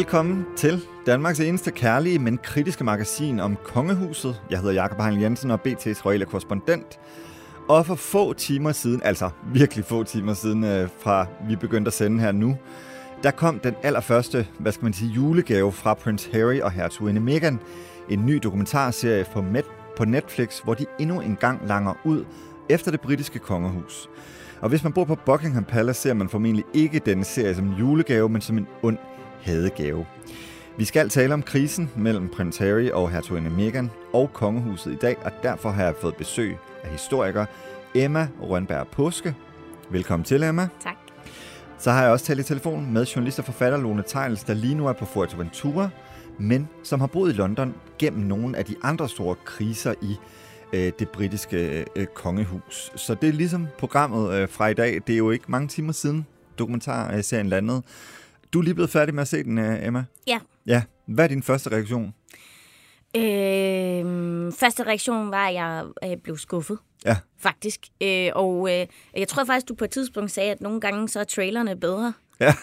Velkommen til Danmarks eneste kærlige, men kritiske magasin om kongehuset. Jeg hedder Jakob Heinle Jensen og BT's royale korrespondent. Og for få timer siden, altså virkelig få timer siden, øh, fra vi begyndte at sende her nu, der kom den allerførste, hvad skal man sige, julegave fra Prince Harry og hertuginde Meghan. En ny dokumentarserie på, Met- på Netflix, hvor de endnu en gang langer ud efter det britiske kongehus. Og hvis man bor på Buckingham Palace, ser man formentlig ikke denne serie som en julegave, men som en ond hadegave. Vi skal tale om krisen mellem prins Harry og hertuginde Meghan og kongehuset i dag, og derfor har jeg fået besøg af historiker Emma Rønberg Påske. Velkommen til, Emma. Tak. Så har jeg også talt i telefon med journalist og forfatter Lone Tejls, der lige nu er på Fuerteventura, men som har boet i London gennem nogle af de andre store kriser i øh, det britiske øh, kongehus. Så det er ligesom programmet øh, fra i dag. Det er jo ikke mange timer siden dokumentarserien landede. Du er lige blevet færdig med at se den, øh, Emma. Ja. Ja. Hvad er din første reaktion? Øh, første reaktion var, at jeg øh, blev skuffet. Ja. Faktisk. Øh, og øh, jeg tror faktisk, du på et tidspunkt sagde, at nogle gange så er trailerne bedre. Ja.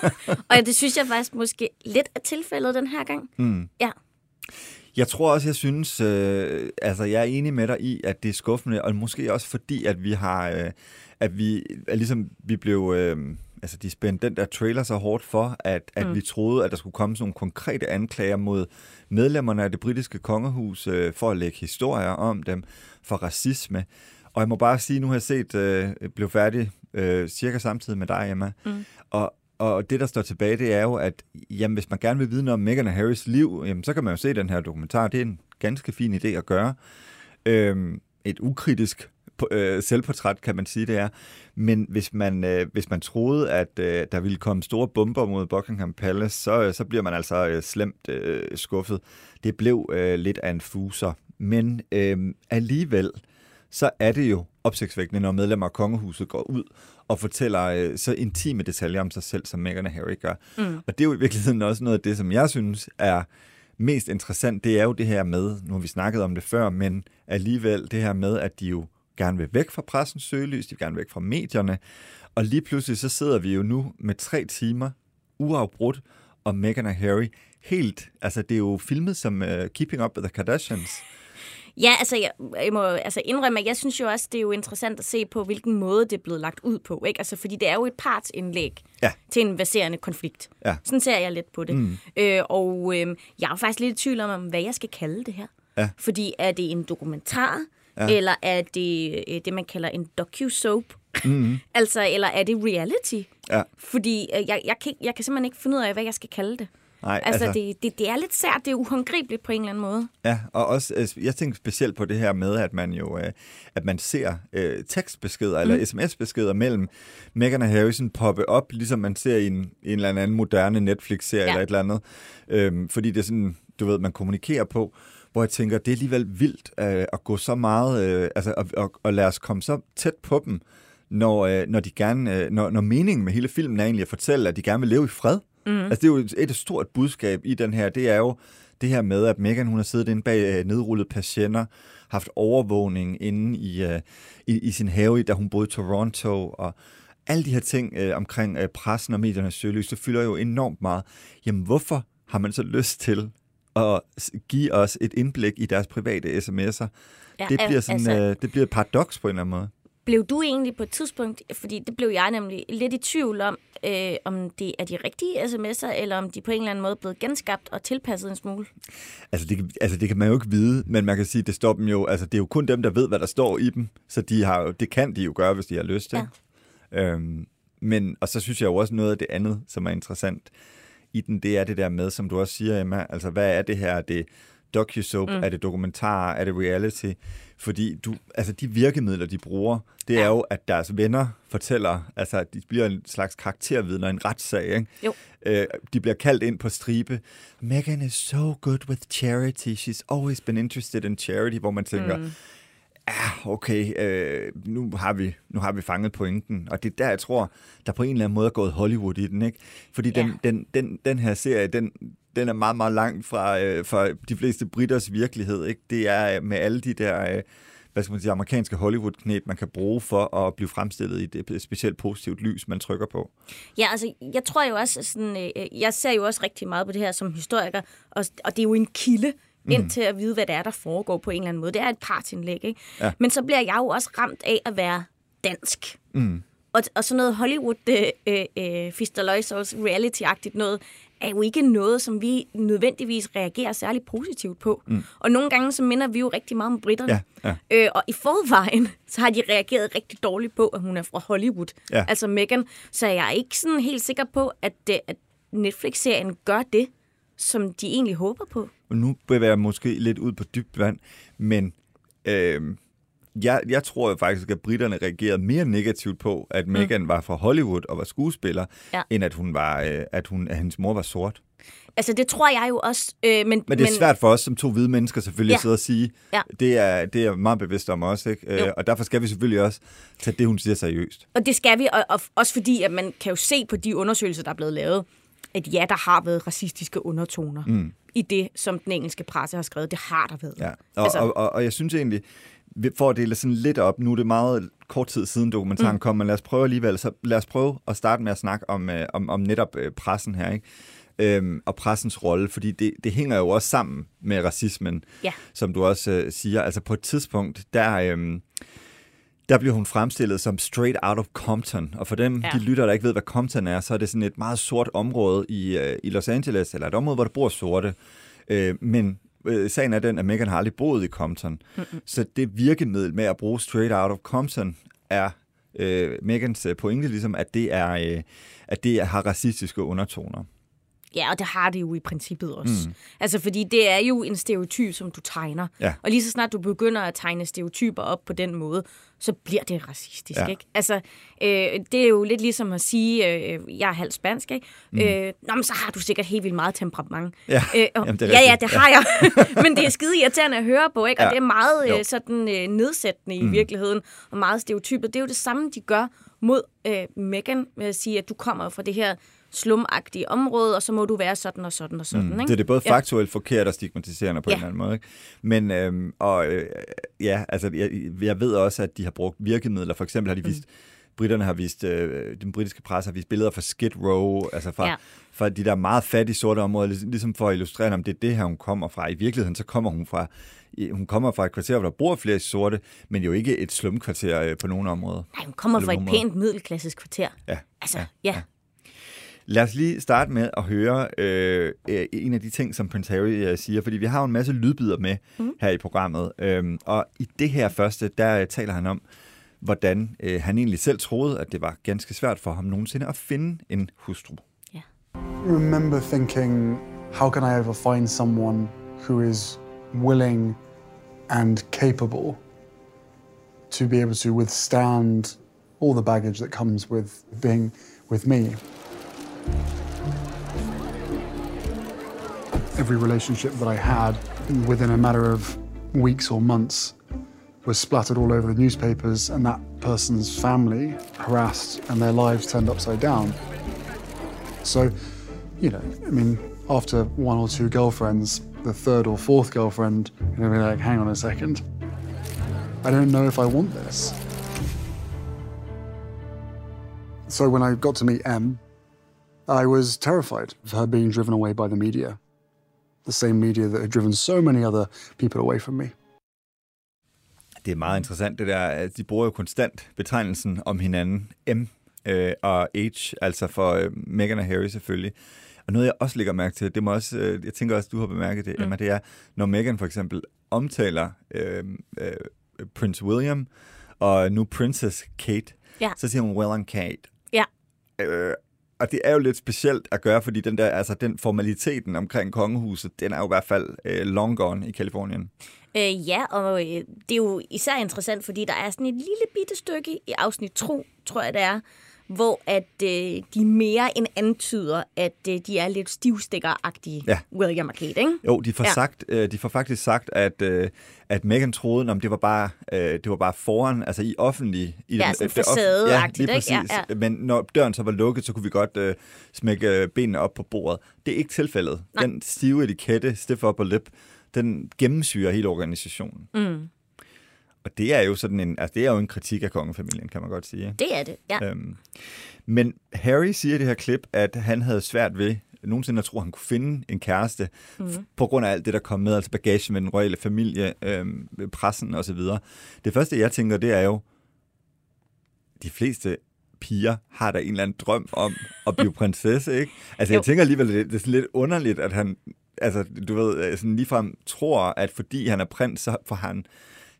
og det synes jeg faktisk måske lidt er tilfældet den her gang. Mm. Ja. Jeg tror også, jeg synes, øh, altså jeg er enig med dig i, at det er skuffende, og måske også fordi, at vi har, øh, at vi, at ligesom vi blev, øh, altså de spændte den der trailer så hårdt for, at, at mm. vi troede, at der skulle komme sådan nogle konkrete anklager mod medlemmerne af det britiske kongehus, øh, for at lægge historier om dem, for racisme. Og jeg må bare sige, nu har jeg set, øh, blev færdig øh, cirka samtidig med dig, Emma, Mm. og og det, der står tilbage, det er jo, at jamen, hvis man gerne vil vide noget om Meghan og Harrys liv, jamen, så kan man jo se den her dokumentar. Det er en ganske fin idé at gøre. Øhm, et ukritisk øh, selvportræt, kan man sige, det er. Men hvis man, øh, hvis man troede, at øh, der ville komme store bomber mod Buckingham Palace, så, øh, så bliver man altså øh, slemt øh, skuffet. Det blev øh, lidt af en fuser. Men øh, alligevel, så er det jo opsigtsvækkende, når medlemmer af kongehuset går ud og fortæller øh, så intime detaljer om sig selv, som Meghan og Harry gør. Mm. Og det er jo i virkeligheden også noget af det, som jeg synes er mest interessant. Det er jo det her med, nu har vi snakket om det før, men alligevel det her med, at de jo gerne vil væk fra pressens søgelys, de vil gerne væk fra medierne. Og lige pludselig så sidder vi jo nu med tre timer uafbrudt om Meghan og Harry. Helt, altså det er jo filmet som uh, Keeping Up with the Kardashians. Ja, altså jeg, jeg må altså indrømme, at jeg synes jo også, det er jo interessant at se på, hvilken måde det er blevet lagt ud på. Ikke? Altså, fordi det er jo et partsindlæg Ja. til en baserende konflikt. Ja. Sådan ser jeg lidt på det. Mm. Øh, og øh, jeg er jo faktisk lidt i tvivl om, hvad jeg skal kalde det her. Ja. Fordi er det en dokumentar, Ja. eller er det øh, det, man kalder en docu-soap? Mm-hmm. altså, eller er det reality? Ja. Fordi øh, jeg, jeg, kan, jeg kan simpelthen ikke finde ud af, hvad jeg skal kalde det. Nej, Altså, altså det, det, det er lidt sært, det er uhåndgribeligt på en eller anden måde. Ja, og også, altså, jeg tænker specielt på det her med, at man jo, øh, at man ser øh, tekstbeskeder eller sms-beskeder mellem Meghan og Harry sådan poppe op, ligesom man ser i en, en eller anden moderne Netflix-serie Ja. eller et eller andet. Øhm, fordi det er sådan, du ved, man kommunikerer på, hvor jeg tænker, det er alligevel vildt øh, at gå så meget, øh, altså at, at, at lade os komme så tæt på dem, når, øh, når, de gerne, øh, når, når meningen med hele filmen er egentlig at fortælle, at de gerne vil leve i fred. Mm. Altså det er jo et, et stort budskab i den her, det er jo det her med, at Meghan hun har siddet inde bag øh, nedrullede patienter, haft overvågning inde i, øh, i, i sin have, da hun boede i Toronto, og alle de her ting øh, omkring øh, pressen og mediernes søgelys, det fylder jo enormt meget. Jamen hvorfor har man så lyst til at give os et indblik i deres private sms'er? Ja, det, bliver sådan, altså- øh, det bliver et paradoks på en eller anden måde. Blev du egentlig på et tidspunkt, fordi det blev jeg nemlig lidt i tvivl om, øh, om det er de rigtige sms'er, eller om de på en eller anden måde er blevet genskabt og tilpasset en smule? Altså det, kan- altså det kan man jo ikke vide, men man kan sige, det står dem jo, altså det er jo kun dem, der ved, hvad der står i dem, så de har, jo- det kan de jo gøre, hvis de har lyst til. Ja. Øhm, men, og så synes jeg jo også noget af det andet, som er interessant i den, det er det der med, som du også siger, Emma, altså hvad er det her, det docu-soap? Mm. Er det dokumentar? Er det reality? Fordi du, altså de virkemidler, de bruger, det ja. er jo, at deres venner fortæller, altså de bliver en slags karaktervidner i en retssag, ikke? Jo. Øh, de bliver kaldt ind på stribe. Megan is so good with charity. She's always been interested in charity, hvor man tænker, mm. Ah, okay, øh, nu, har vi, nu har vi fanget pointen. Og det er der, jeg tror, der på en eller anden måde er gået Hollywood i den, ikke? Fordi ja. den, den, den, den her serie, den, den er meget, meget langt fra, øh, fra de fleste britters virkelighed, ikke? Det er øh, med alle de der... Øh, hvad skal man sige, amerikanske Hollywood-knep, man kan bruge for at blive fremstillet i det specielt positivt lys, man trykker på. Ja, altså, jeg tror jo også, sådan, øh, jeg ser jo også rigtig meget på det her som historiker, og, og det er jo en kilde mm. ind til at vide, hvad det er, der foregår på en eller anden måde. Det er et partindlæg, ikke? Ja. Men så bliver jeg jo også ramt af at være dansk. Mm. Og, og sådan noget Hollywood øh, øh, øh reality-agtigt noget, er jo ikke noget, som vi nødvendigvis reagerer særlig positivt på. Mm. Og nogle gange så minder vi jo rigtig meget om britterne. Ja, ja. Øh, og i forvejen, så har de reageret rigtig dårligt på, at hun er fra Hollywood. Ja. Altså Megan. Så jeg er ikke sådan helt sikker på, at, det, at Netflix-serien gør det, som de egentlig håber på. Og nu bevæger jeg måske lidt ud på dybt vand, men... Øh jeg, jeg tror jo faktisk, at britterne reagerede mere negativt på, at mm. Meghan mm. var fra Hollywood og var skuespiller, ja. end at hun var, øh, at, hun, at hendes mor var sort. Altså, det tror jeg jo også. Øh, men, men det er men... svært for os som to hvide mennesker selvfølgelig ja. at sidde og sige. Ja. Det, er, det er meget bevidst om os, ikke? Øh, og derfor skal vi selvfølgelig også tage det, hun siger seriøst. Og det skal vi, og, og også fordi, at man kan jo se på de undersøgelser, der er blevet lavet, at ja, der har været racistiske undertoner mm. i det, som den engelske presse har skrevet. Det har der været. Ja. Og, altså... og, og, og jeg synes egentlig, for at dele sådan lidt op, nu er det meget kort tid siden dokumentaren mm. kom, men lad os prøve alligevel, så lad os prøve at starte med at snakke om, øh, om, om netop øh, pressen her, ikke? Øhm, og pressens rolle, fordi det, det hænger jo også sammen med racismen, ja. som du også øh, siger. Altså på et tidspunkt, der, øh, der bliver hun fremstillet som straight out of Compton, og for dem, ja. de lytter, der ikke ved, hvad Compton er, så er det sådan et meget sort område i, øh, i Los Angeles, eller et område, hvor der bor sorte. Øh, men øh, sagen er den, at Megan har aldrig boet i Compton. Mm-hmm. Så det virkemiddel med at bruge Straight Out of Compton er øh, Megans øh, pointe, ligesom, at det, er, øh, at det har racistiske undertoner. Ja, og det har det jo i princippet også. Mm. Altså, fordi det er jo en stereotyp, som du tegner. Ja. Og lige så snart du begynder at tegne stereotyper op på den måde, så bliver det racistisk, ja. ikke? Altså, øh, det er jo lidt ligesom at sige, øh, jeg er halv spansk, ikke? Mm. Øh, nå, men så har du sikkert helt vildt meget temperament. Ja, øh, og, Jamen, det ja, ja, det har ja. jeg. men det er skide irriterende at høre på, ikke? Og ja. det er meget øh, sådan øh, nedsættende mm. i virkeligheden, og meget stereotypet. Det er jo det samme, de gør mod øh, Megan, med at sige, at du kommer fra det her slumagtige område, og så må du være sådan og sådan og sådan. Mm. Ikke? Det er det både faktuelt ja. forkert og stigmatiserende på ja. en eller anden måde. Ikke? Men øhm, og, øh, ja, altså, jeg, jeg ved også, at de har brugt virkemidler. For eksempel har de vist, mm. britterne har vist, øh, den britiske presse har vist billeder fra Skid Row, altså fra, ja. fra de der meget fattige sorte områder, ligesom for at illustrere, om det er det her, hun kommer fra. I virkeligheden, så kommer hun fra hun kommer fra et kvarter, hvor der bor flere sorte, men jo ikke et slumkvarter øh, på nogen områder. Nej, hun kommer fra et pænt middelklasses kvarter. Ja. Altså, ja. ja. Lad os lige starte med at høre øh, øh, en af de ting, som Prince Harry øh, siger, fordi vi har jo en masse lydbider med mm. her i programmet. Øh, og i det her første, der øh, taler han om, hvordan øh, han egentlig selv troede, at det var ganske svært for ham nogensinde at finde en hustru. Yeah. I remember thinking, how can I ever find someone who is willing and capable to be able to withstand all the baggage that comes with being with me? Every relationship that I had within a matter of weeks or months was splattered all over the newspapers, and that person's family harassed and their lives turned upside down. So, you know, I mean, after one or two girlfriends, the third or fourth girlfriend, you're gonna be like, hang on a second. I don't know if I want this. So when I got to meet M, I was terrified of her being driven away by the media. The same media that had driven so many other people away from me. Det er meget interessant det der, at de bruger jo konstant betegnelsen om hinanden, M øh, og H, altså for øh, Meghan og Harry selvfølgelig. Og noget, jeg også lægger mærke til, det må også, øh, jeg tænker også, du har bemærket det, mm. Emma, det er, når Meghan for eksempel omtaler øh, øh, Prince William og nu Princess Kate, ja. så siger hun, well on Kate. Ja. Øh, og det er jo lidt specielt at gøre, fordi den der, altså den formaliteten omkring kongehuset, den er jo i hvert fald øh, long gone i Kalifornien. Øh, ja, og øh, det er jo især interessant, fordi der er sådan et lille bitte stykke i afsnit 2, tror jeg det er, hvor at øh, de mere end antyder, at øh, de er lidt stivstikkeragtige, Ja. William og Kate, ikke? Jo, de får, Ja. sagt, øh, de får faktisk sagt, at, øh, at Meghan troede, om det var bare øh, det var bare foran, altså i offentlig... I Ja, sådan off- facadeagtigt, ja, ikke? Ja, ja. Men når døren så var lukket, så kunne vi godt øh, smække øh, benene op på bordet. Det er ikke tilfældet. Nej. Den stive etikette, stiff upper lip, den gennemsyrer hele organisationen. Mm, Og det er jo sådan en, altså det er jo en kritik af kongefamilien, kan man godt sige. det er det, ja. Øhm, men Harry siger i det her klip, at han havde svært ved nogensinde at tro, at han kunne finde en kæreste, mm. på grund af alt det, der kom med, altså bagage med den royale familie, øhm, pressen osv. Det første, jeg tænker, det er jo, de fleste piger har der en eller anden drøm om at blive prinsesse, ikke? Altså, Jo. jeg tænker alligevel, det, det er sådan lidt underligt, at han, altså, du ved, øh, sådan ligefrem tror, at fordi han er prins, så får han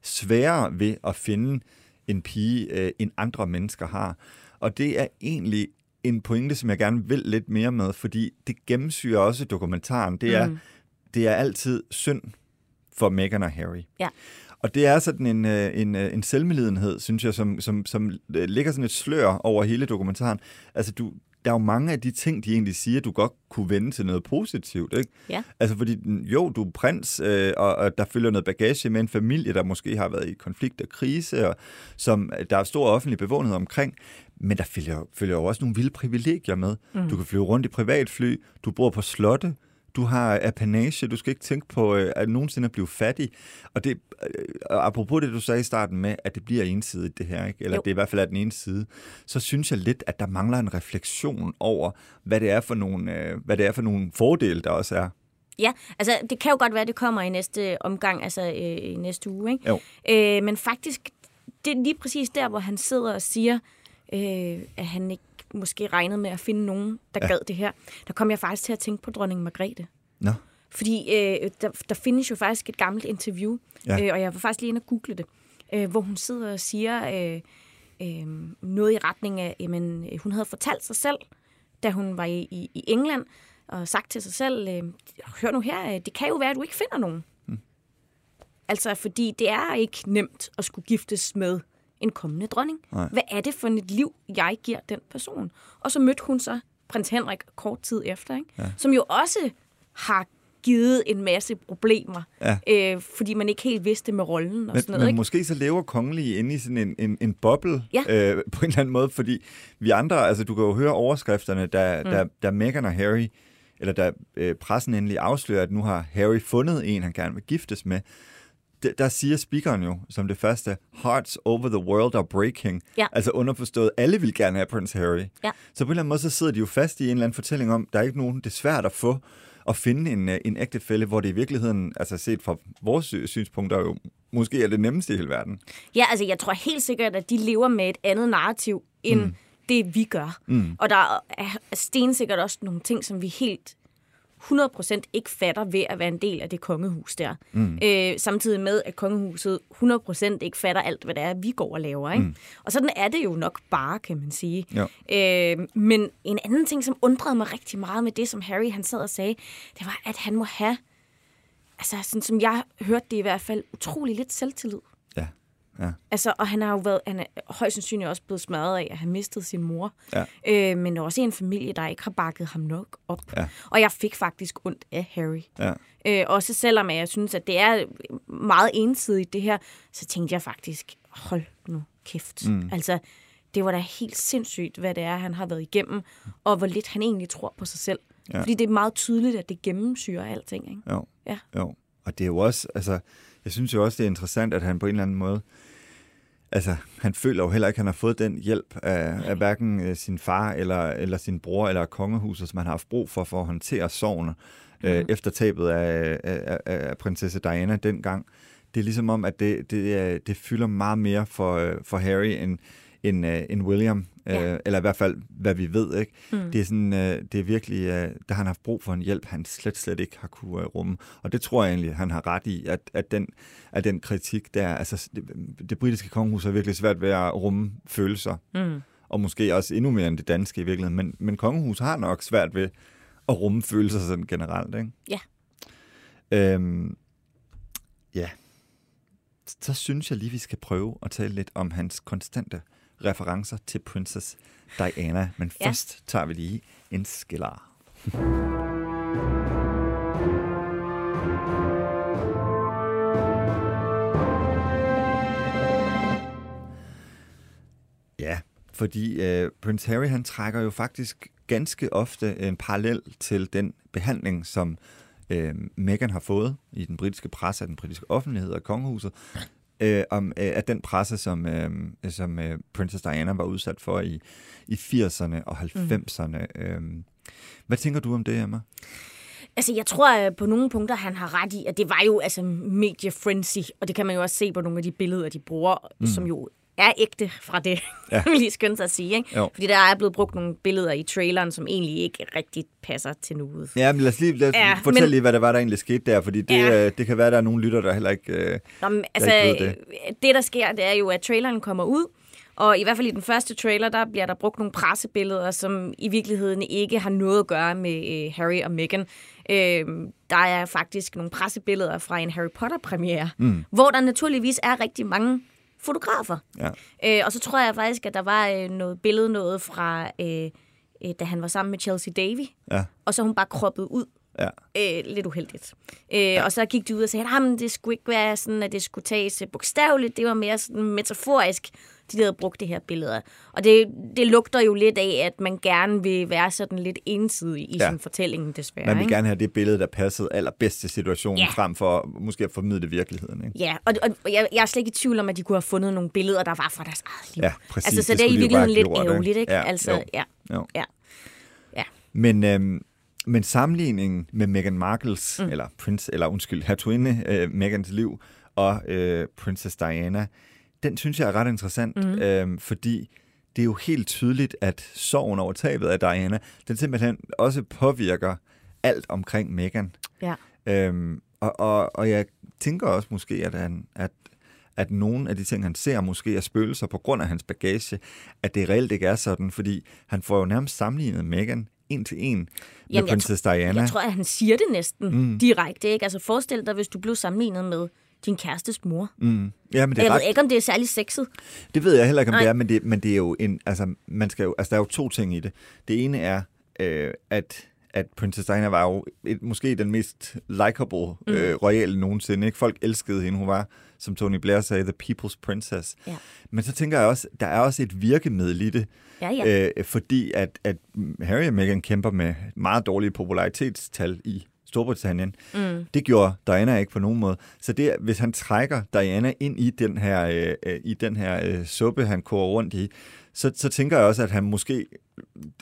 sværere ved at finde en pige, øh, end andre mennesker har. Og det er egentlig en pointe, som jeg gerne vil lidt mere med, fordi det gennemsyrer også dokumentaren. Det er, Mm. det er altid synd for Meghan og Harry. Ja. Og det er sådan en, øh, en, øh, en selvmedlidenhed, synes jeg, som, som, som øh, ligger sådan et slør over hele dokumentaren. Altså, du, der er jo mange af de ting, de egentlig siger, du godt kunne vende til noget positivt, ikke? Ja. Altså, fordi jo, du er prins, øh, og, og der følger noget bagage med en familie, der måske har været i konflikt og krise, og som øh, der er stor offentlig bevågenhed omkring, men der følger, følger jo også nogle vilde privilegier med. Mm. Du kan flyve rundt i privatfly, du bor på slotte, du har apanage, du skal ikke tænke på øh, at nogensinde at blive fattig. Og det, øh, apropos det, du sagde i starten med, at det bliver ensidigt det her, ikke? eller Jo. det er i hvert fald af den ene side, så synes jeg lidt, at der mangler en refleksion over, hvad det er for nogle, øh, hvad det er for nogle fordele, der også er. Ja, altså det kan jo godt være, at det kommer i næste omgang, altså øh, i næste uge, ikke? Jo. Øh, men faktisk, det er lige præcis der, hvor han sidder og siger, øh, at han ikke måske regnede med at finde nogen, der ja. Gad det her. Der kom jeg faktisk til at tænke på dronning Margrethe. Nå, Fordi øh, der, der findes jo faktisk et gammelt interview, ja. Ja. øh, og jeg var faktisk lige inde og google det, øh, hvor hun sidder og siger øh, øh, noget i retning af, jamen, øh, hun havde fortalt sig selv, da hun var i, i, i England, og sagt til sig selv, øh, hør nu her, øh, det kan jo være, at du ikke finder nogen. Mm. Altså, fordi det er ikke nemt at skulle giftes med en kommende dronning. Nej. Hvad er det for et liv, jeg giver den person? Og så mødte hun så prins Henrik kort tid efter, ikke? Ja. som jo også har givet en masse problemer, Ja. øh, fordi man ikke helt vidste med rollen og men, sådan noget. men ikke? måske så lever kongelige inde i sådan en, en, en boble Ja. øh, på en eller anden måde, fordi vi andre, altså du kan jo høre overskrifterne, da, mm. da, da Meghan og Harry, eller da øh, pressen endelig afslører, at nu har Harry fundet en, han gerne vil giftes med, der, siger speakeren jo som det første, hearts over the world are breaking. Ja. Altså underforstået, alle vil gerne have Prince Harry. Ja. Så på en eller anden måde, så sidder de jo fast i en eller anden fortælling om, der er ikke nogen, det er svært at få at finde en, øh, en ægtefælle, hvor det i virkeligheden, altså set fra vores sy- synspunkter, jo måske er det nemmeste i hele verden. Ja, altså jeg tror helt sikkert, at de lever med et andet narrativ, end mm. det vi gør. Mm. Og der er stensikkert også nogle ting, som vi helt 100% ikke fatter ved at være en del af det kongehus der. Mm. Øh, samtidig med, at kongehuset 100% ikke fatter alt, hvad det er, vi går og laver. Ikke? Mm. Og sådan er det jo nok bare, kan man sige. Jo. Øh, men en anden ting, som undrede mig rigtig meget med det, som Harry han sad og sagde, det var, at han må have, altså sådan som jeg hørte det i hvert fald, utrolig lidt selvtillid. Ja. Altså, og han har jo været, han er højst sandsynligt også blevet smadret af at have mistet sin mor. Ja. Øh, men også en familie, der ikke har bakket ham nok op. Ja. Og jeg fik faktisk ondt af Harry. ja. Øh, også selvom jeg synes, at det er meget ensidigt det her, så tænkte jeg faktisk, hold nu kæft. Mm. Altså, det var da helt sindssygt, hvad det er, han har været igennem, og hvor lidt han egentlig tror på sig selv. Ja. Fordi det er meget tydeligt, at det gennemsyrer alting. Ikke? Jo. Ja. Jo. Og det er jo også, altså, jeg synes jo også, det er interessant, at han på en eller anden måde, altså, han føler jo heller ikke, at han har fået den hjælp af, af hverken øh, sin far eller, eller sin bror eller kongehuset, som han har haft brug for for at håndtere sorgen mm. øh, efter tabet af, af, af, af prinsesse Diana dengang. Det er ligesom om, at det, det, det fylder meget mere for, øh, for Harry end, end, øh, end William. Ja. Øh, eller i hvert fald, hvad vi ved. Ikke? Mm. Det, er sådan, øh, det er virkelig, øh, der har han haft brug for en hjælp, han slet, slet ikke har kunne øh, rumme. Og det tror jeg egentlig, han har ret i, at, at, den, at den kritik der, altså det, det britiske kongehus har virkelig svært ved at rumme følelser. Mm. og måske også endnu mere end det danske i virkeligheden. Men, men kongehus har nok svært ved at rumme følelser sådan generelt, ikke? Ja. Øhm, ja. Så synes jeg lige, vi skal prøve at tale lidt om hans konstante referencer til Princess Diana. Men Ja. først tager vi lige en skiller. Ja, fordi øh, Prince Harry han trækker jo faktisk ganske ofte en parallel til den behandling, som øh, Meghan har fået i den britiske presse, af den britiske offentlighed og kongehuset, øh, om øh, at den presse, som, øh, som øh, Princess Diana var udsat for i, i 80'erne og 90'erne. Øh. Hvad tænker du om det, Emma? Altså, jeg tror at på nogle punkter, han har ret i, at det var jo altså mediefrenzy, og det kan man jo også se på nogle af de billeder, de bruger, mm. som jo er ægte fra det, ja. vil lige skynde sig at sige. Ikke? Jo. Fordi der er blevet brugt nogle billeder i traileren, som egentlig ikke rigtig passer til nuet. Ja, men lad os lige lad os Ja, fortælle men- lige, hvad der var, der egentlig skete der, fordi det, Ja. ja. det kan være, at der er nogle lytter, der heller ikke... Øh, Nå, men, Jeg altså, ikke ved det. det, der sker, det er jo, at traileren kommer ud, og i hvert fald i den første trailer, der bliver der brugt nogle pressebilleder, som i virkeligheden ikke har noget at gøre med øh, Harry og Meghan. Øh, der er faktisk nogle pressebilleder fra en Harry Potter-premiere, mm. hvor der naturligvis er rigtig mange fotografer. ja. Øh, og så tror jeg faktisk, at der var øh, noget billede noget fra, øh, øh, da han var sammen med Chelsea Davy, Ja. og så hun bare kroppet ud Ja. øh, lidt uheldigt. Øh, ja. Og så gik de ud og sagde, at det skulle ikke være sådan, at det skulle tages øh, bogstaveligt. Det var mere sådan metaforisk, de havde brugt det her billeder. Og det, det lugter jo lidt af, at man gerne vil være sådan lidt ensidig i Ja. sin fortælling, desværre. Man vil ikke? gerne have det billede, der passede allerbedst til situationen, Ja. frem for måske at formidle virkeligheden. Ikke? Ja, og, og jeg, jeg er slet ikke i tvivl om, at de kunne have fundet nogle billeder, der var fra deres eget liv. Ja, præcis. Altså, så Det det, er i virkeligheden lidt ærgerligt, ikke? Ja, altså, jo. ja. Jo. ja. Ja. Men, øhm, men sammenligningen med Meghan Markles, mm. eller prins, eller undskyld, hertuginde øh, Meghans liv og øh, Princess Diana, den synes jeg er ret interessant, mm. øhm, fordi det er jo helt tydeligt, at sorgen over tabet af Diana, den simpelthen også påvirker alt omkring Meghan. ja. Øhm, og, og, og jeg tænker også måske, at, han, at, at nogle af de ting, han ser, måske er spøgelser på grund af hans bagage, at det reelt ikke er sådan, fordi han får jo nærmest sammenlignet Meghan en til en med Jamen, jeg Princess Diana. Jeg tror, at han siger det næsten mm. direkte. Ikke? Altså forestil dig, hvis du blev sammenlignet med din kærestes mor. Mm. Ja, men det, Jeg er ved ret, ikke, om det er særlig sexet. det ved jeg heller ikke, om Nej. det er, men det, men det er jo en, altså, man skal jo, altså, der er jo to ting i det. Det ene er, øh, at at Princess Diana var jo et, måske den mest likable Mm. øh, royale nogensinde. Ikke? Folk elskede hende. Hun var, som Tony Blair sagde, the people's princess. Ja. Men så tænker jeg også, der er også et virkemiddel i det. Ja, ja. Øh, fordi at, at Harry og Meghan kæmper med meget dårlige popularitetstal i Storbritannien. Mm. Det gjorde Diana ikke på nogen måde. Så det, hvis han trækker Diana ind i den her, øh, øh, i den her øh, suppe, han koger rundt i, så, så tænker jeg også, at han måske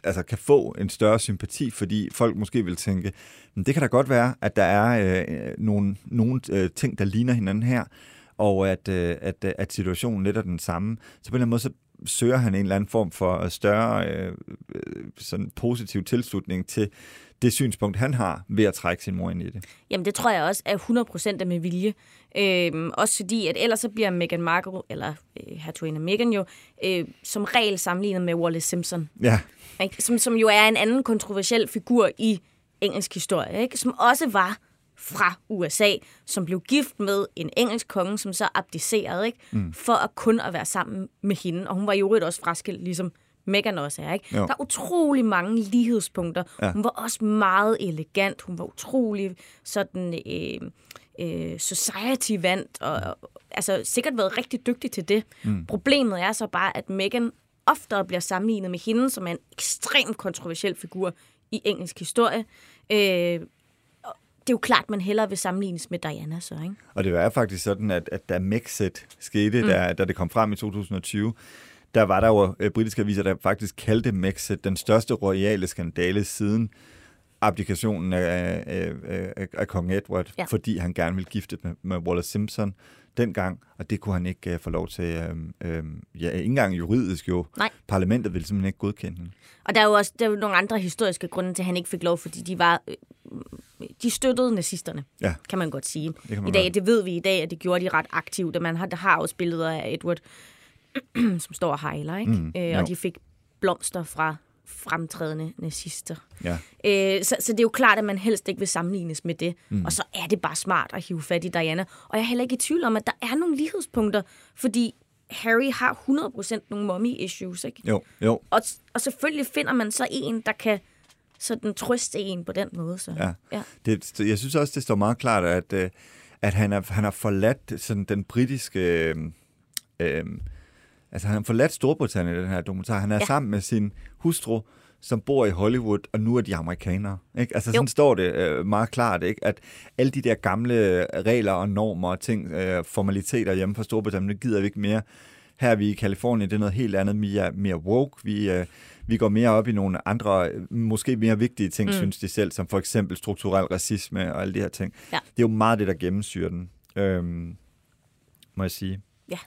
altså, kan få en større sympati, fordi folk måske vil tænke, men det kan da godt være, at der er øh, nogle, nogle øh, ting, der ligner hinanden her, og at, øh, at, øh, at situationen lidt er den samme. Så på en eller anden måde, så søger han en eller anden form for større øh, øh, sådan positiv tilslutning til det synspunkt, han har ved at trække sin mor ind i det. Jamen, det tror jeg også er 100% er med vilje. Øhm, også fordi, at ellers så bliver Meghan Markle, eller øh, hertuginde Meghan jo, øh, som regel sammenlignet med Wallace Simpson. Ja, Ikke? Som, som jo er en anden kontroversiel figur i engelsk historie, ikke? som også var fra USA, som blev gift med en engelsk konge, som så abdicerede, ikke? Mm. for at kun at være sammen med hende. Og hun var jo øvrigt også fraskilt, ligesom Meghan også er. Ikke? Jo. Der er utrolig mange lighedspunkter. Ja. Hun var også meget elegant. Hun var utrolig sådan øh, øh, society-vandt, og, og altså sikkert været rigtig dygtig til det. Mm. Problemet er så bare, at Meghan oftere bliver sammenlignet med hende, som er en ekstremt kontroversiel figur i engelsk historie. Øh, det er jo klart, man hellere vil sammenlignes med Diana så, ikke? og det var faktisk sådan, at, at da Mexit skete, mm. da, da det kom frem i 2020, der var der jo øh, britiske aviser, der faktisk kaldte Mexit den største royale skandale siden abdikationen af, af, af, af kong Edward, Ja. fordi han gerne ville gifte med, med Wallace Simpson dengang, og det kunne han ikke uh, få lov til, øhm, øhm, ja, ikke engang juridisk jo. Nej. Parlamentet ville simpelthen ikke godkende hende. Og der er jo også der er jo nogle andre historiske grunde til, at han ikke fik lov, fordi de var øh, de støttede nazisterne, Ja. kan man godt sige. kan man I dag, det ved vi i dag, at det gjorde de ret aktivt, og man har, der har også billeder af Edward, som står og hejler, ikke? Mm, øh, jo. og de fik blomster fra fremtrædende nazister. Ja. Øh, så, så det er jo klart, at man helst ikke vil sammenlignes med det. Mm. Og så er det bare smart at hive fat i Diana. Og jeg er heller ikke i tvivl om, at der er nogle lighedspunkter, fordi Harry har 100% nogle mommy issues, ikke? Jo, jo. Og, og selvfølgelig finder man så en, der kan sådan trøste en på den måde. Så. Ja. ja. Det, jeg synes også, det står meget klart, at, øh, at han, er, han har forladt sådan den britiske... Øh, øh, altså, han har forladt Storbritannien i den her dokumentar. Han er ja. sammen med sin hustru, som bor i Hollywood, og nu er de amerikanere. Ikke? Altså, sådan jo. står det øh, meget klart, ikke? at alle de der gamle regler og normer og ting, øh, formaliteter hjemme fra Storbritannien, det gider vi ikke mere. Her er vi i Kalifornien, det er noget helt andet, mere, mere woke. Vi, øh, vi går mere op i nogle andre, måske mere vigtige ting, mm. synes de selv, som for eksempel strukturel racisme og alle de her ting. Ja. Det er jo meget det, der gennemsyrer den, øhm, må jeg sige. Ja.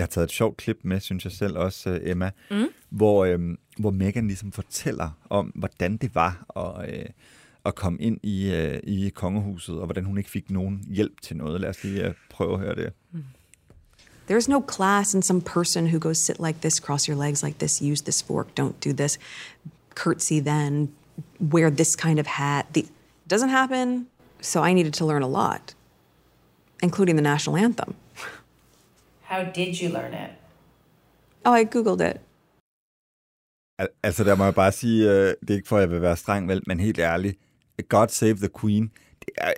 Jeg har taget et sjovt klip med, synes jeg selv også, øh, Emma, mm. hvor, øhm, hvor Megan ligesom fortæller om, hvordan det var at, øh, at komme ind i, øh, i kongehuset, og hvordan hun ikke fik nogen hjælp til noget. Lad os lige øh, prøve at høre det. Mm. There's no class in some person who goes sit like this, cross your legs like this, use this fork, don't do this, curtsy then, wear this kind of hat. The, doesn't happen. So I needed to learn a lot, including the national anthem. How did you learn it? Oh, I googled it. Al- altså, der må jeg bare sige, uh, det er ikke for, at jeg vil være streng, vel, men helt ærligt, God Save the Queen, det er,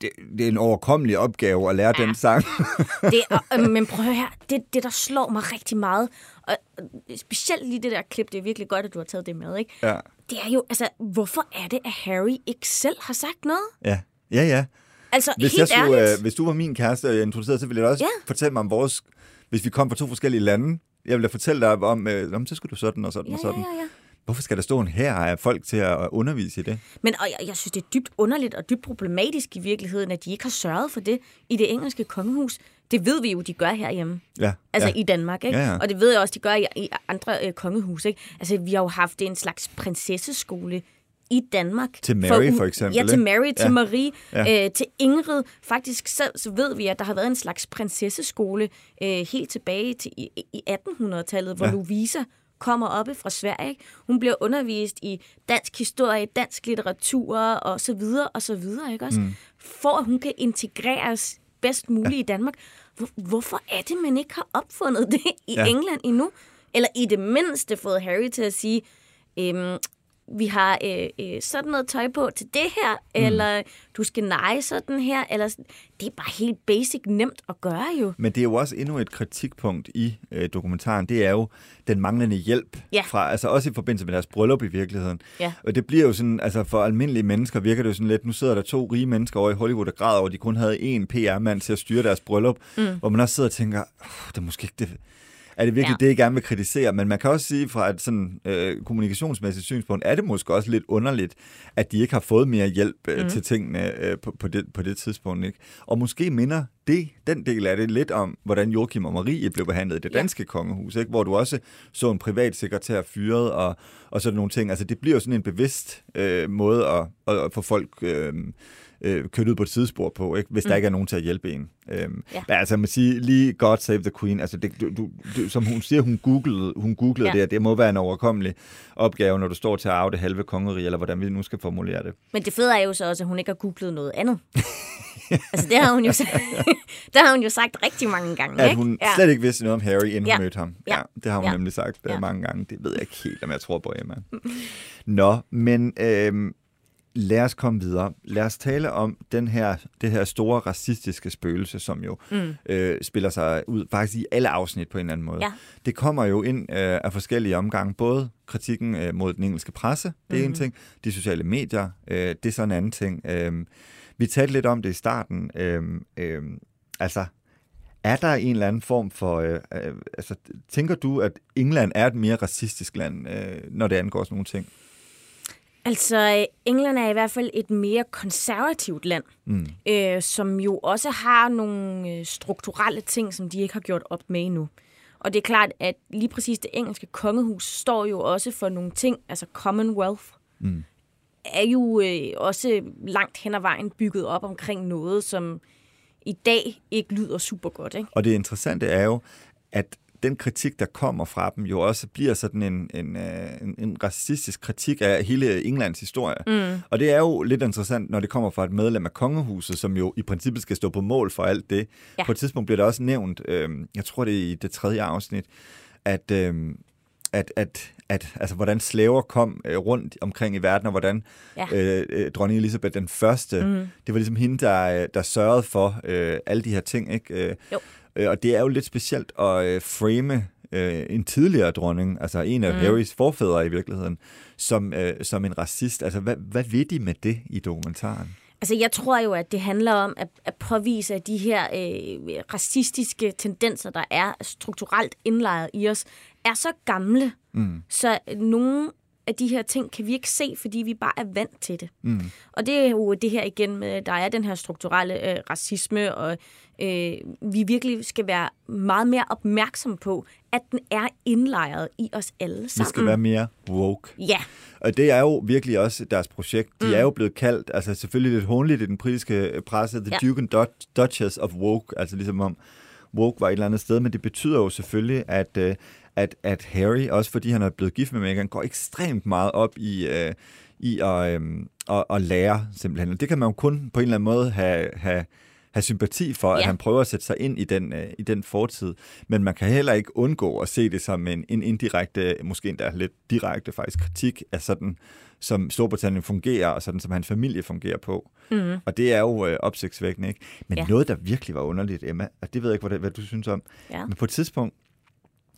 det, det er en overkommelig opgave at lære ja. den sang. det er, øh, men prøv at høre, det, det der slår mig rigtig meget, og specielt lige det der klip, det er virkelig godt, at du har taget det med, ikke? Ja. Det er jo, altså, hvorfor er det, at Harry ikke selv har sagt noget? Ja, ja, ja. Altså, hvis, helt jeg skulle, ærligt. øh, hvis du var min kæreste, og jeg introducerede, så ville jeg også ja. fortælle mig om vores... Hvis vi kom fra to forskellige lande, jeg ville fortælle dig om, øh, om så skulle du sådan og sådan ja, og sådan. Ja, ja, ja. Hvorfor skal der stå en her af folk til at undervise i det? Men og jeg, jeg synes, det er dybt underligt og dybt problematisk i virkeligheden, at de ikke har sørget for det i det engelske kongehus. Det ved vi jo, de gør herhjemme. Ja, altså ja. i Danmark, ikke? Ja, ja. Og det ved jeg også, de gør i, i andre øh, kongehus, ikke? Altså, vi har jo haft en slags prinsesseskole i Danmark. Til Mary for, for eksempel. Ja, til Mary, til ja. Marie, Ja. øh, til Ingrid. Faktisk så, så ved vi, at der har været en slags prinsesseskole øh, helt tilbage til i, i 1800-tallet, hvor Ja. Louisa kommer oppe fra Sverige. Ikke? Hun bliver undervist i dansk historie, dansk litteratur og så videre og så videre, ikke også? Mm. For at hun kan integreres bedst muligt ja. i Danmark. Hvor, hvorfor er det, man ikke har opfundet det i ja. England endnu? Eller i det mindste fået Harry til at sige, øhm, vi har øh, øh, sådan noget tøj på til det her, mm. eller du skal neje sådan her, eller det er bare helt basic nemt at gøre jo. Men det er jo også endnu et kritikpunkt i øh, dokumentaren. Det er jo den manglende hjælp. Ja. Fra, altså også i forbindelse med deres bryllup i virkeligheden. Ja. Og det bliver jo sådan, altså for almindelige mennesker virker det jo sådan lidt, nu sidder der to rige mennesker over i Hollywood og græder over, at de kun havde én PR-mand til at styre deres bryllup. Mm. Hvor man også sidder og tænker, "Uff, det er måske ikke det, er det virkelig ja. Det, jeg gerne vil kritisere? Men man kan også sige fra et sådan øh, kommunikationsmæssigt synspunkt, er det måske også lidt underligt, at de ikke har fået mere hjælp øh, mm. til tingene øh, på, på, det, på det tidspunkt. Ikke? Og måske minder det, den del af det lidt om, hvordan Joachim og Marie blev behandlet i det Ja. danske kongehus, ikke? hvor du også så en privat sekretær fyret og, og sådan nogle ting. Altså det bliver jo sådan en bevidst øh, måde at, at, at få folk... Øh, øh, kørt ud på et sidespor på, ikke? hvis mm. der ikke er nogen til at hjælpe en. Øhm, ja. Men altså, man siger lige God Save the Queen, altså det, du, du, du, som hun siger, hun googlede, hun googlede ja. Det, det må være en overkommelig opgave, når du står til at arve det halve kongerige, eller hvordan vi nu skal formulere det. Men det fede er jo så også, at hun ikke har googlet noget andet. altså, det har hun jo sagt, det har hun jo sagt rigtig mange gange, At ikke? hun ja. slet ikke vidste noget om Harry, inden ja. hun mødte ham. Ja. Ja. det har hun ja. Nemlig sagt ja. Ja. mange gange. Det ved jeg ikke helt, om jeg tror på, Emma. Nå, men øhm, lad os komme videre. Lad os tale om den her, det her store racistiske spøgelse, som jo mm. øh, spiller sig ud faktisk i alle afsnit på en eller anden måde. Ja. Det kommer jo ind øh, af forskellige omgange. Både kritikken øh, mod den engelske presse, det er Mhm. en ting. De sociale medier, øh, det er så en anden ting. Øh, vi talte lidt om det i starten. Øh, øh, altså, er der en eller anden form for... Øh, øh, altså, tænker du, at England er et mere racistisk land, øh, når det angår sådan nogle ting? Altså, England er i hvert fald et mere konservativt land, mm. øh, som jo også har nogle øh, strukturelle ting, som de ikke har gjort op med endnu. Og det er klart, at lige præcis det engelske kongehus står jo også for nogle ting, altså Commonwealth, mm. er jo øh, også langt hen ad vejen bygget op omkring noget, som i dag ikke lyder super godt. Ikke? Og det interessante er jo, at den kritik, der kommer fra dem, jo også bliver sådan en, en, øh, en, en racistisk kritik af hele Englands historie. Mm. Og det er jo lidt interessant, når det kommer fra et medlem af kongehuset, som jo i princippet skal stå på mål for alt det. Ja. På et tidspunkt bliver det også nævnt, øh, jeg tror det er i det tredje afsnit, at, øh, at, at, at altså, hvordan slaver kom øh, rundt omkring i verden, og hvordan ja. øh, øh dronning Elisabeth den første, mm. det var ligesom hende, der, øh, der sørgede for øh, alle de her ting. Ikke? Øh, jo. Øh, og det er jo lidt specielt at øh, frame øh, en tidligere dronning, altså en af mm. Harrys forfædre i virkeligheden, som, øh, som en racist. Altså, hvad, hvad ved de med det i dokumentaren? Altså, jeg tror jo, at det handler om at, at påvise, at de her øh, racistiske tendenser, der er strukturelt indlejret i os, er så gamle, mm. så nogle af de her ting kan vi ikke se, fordi vi bare er vant til det. Mm. Og det er jo det her igen med, der er den her strukturelle øh, racisme, og øh, vi virkelig skal være meget mere opmærksom på, at den er indlejret i os alle sammen. Vi skal være mere woke. Ja. Og det er jo virkelig også deres projekt. De mm. er jo blevet kaldt, altså selvfølgelig lidt håndligt i den britiske presse, The ja. Duke and Duchess of Woke, altså ligesom om woke var et eller andet sted, men det betyder jo selvfølgelig, at, øh, at, at Harry, også fordi han er blevet gift med Meghan, går ekstremt meget op i, øh, i at, øh, at, at lære simpelthen. Og det kan man jo kun på en eller anden måde have, have, have sympati for, ja. at han prøver at sætte sig ind i den, øh, i den fortid. Men man kan heller ikke undgå at se det som en, en indirekte, måske endda lidt direkte faktisk kritik af sådan, som Storbritannien fungerer, og sådan som hans familie fungerer på. Mm. Og det er jo øh, opsigtsvækkende, ikke? Men ja. noget, der virkelig var underligt, Emma, og det ved jeg ikke, hvad, hvad du synes om, ja. men på et tidspunkt,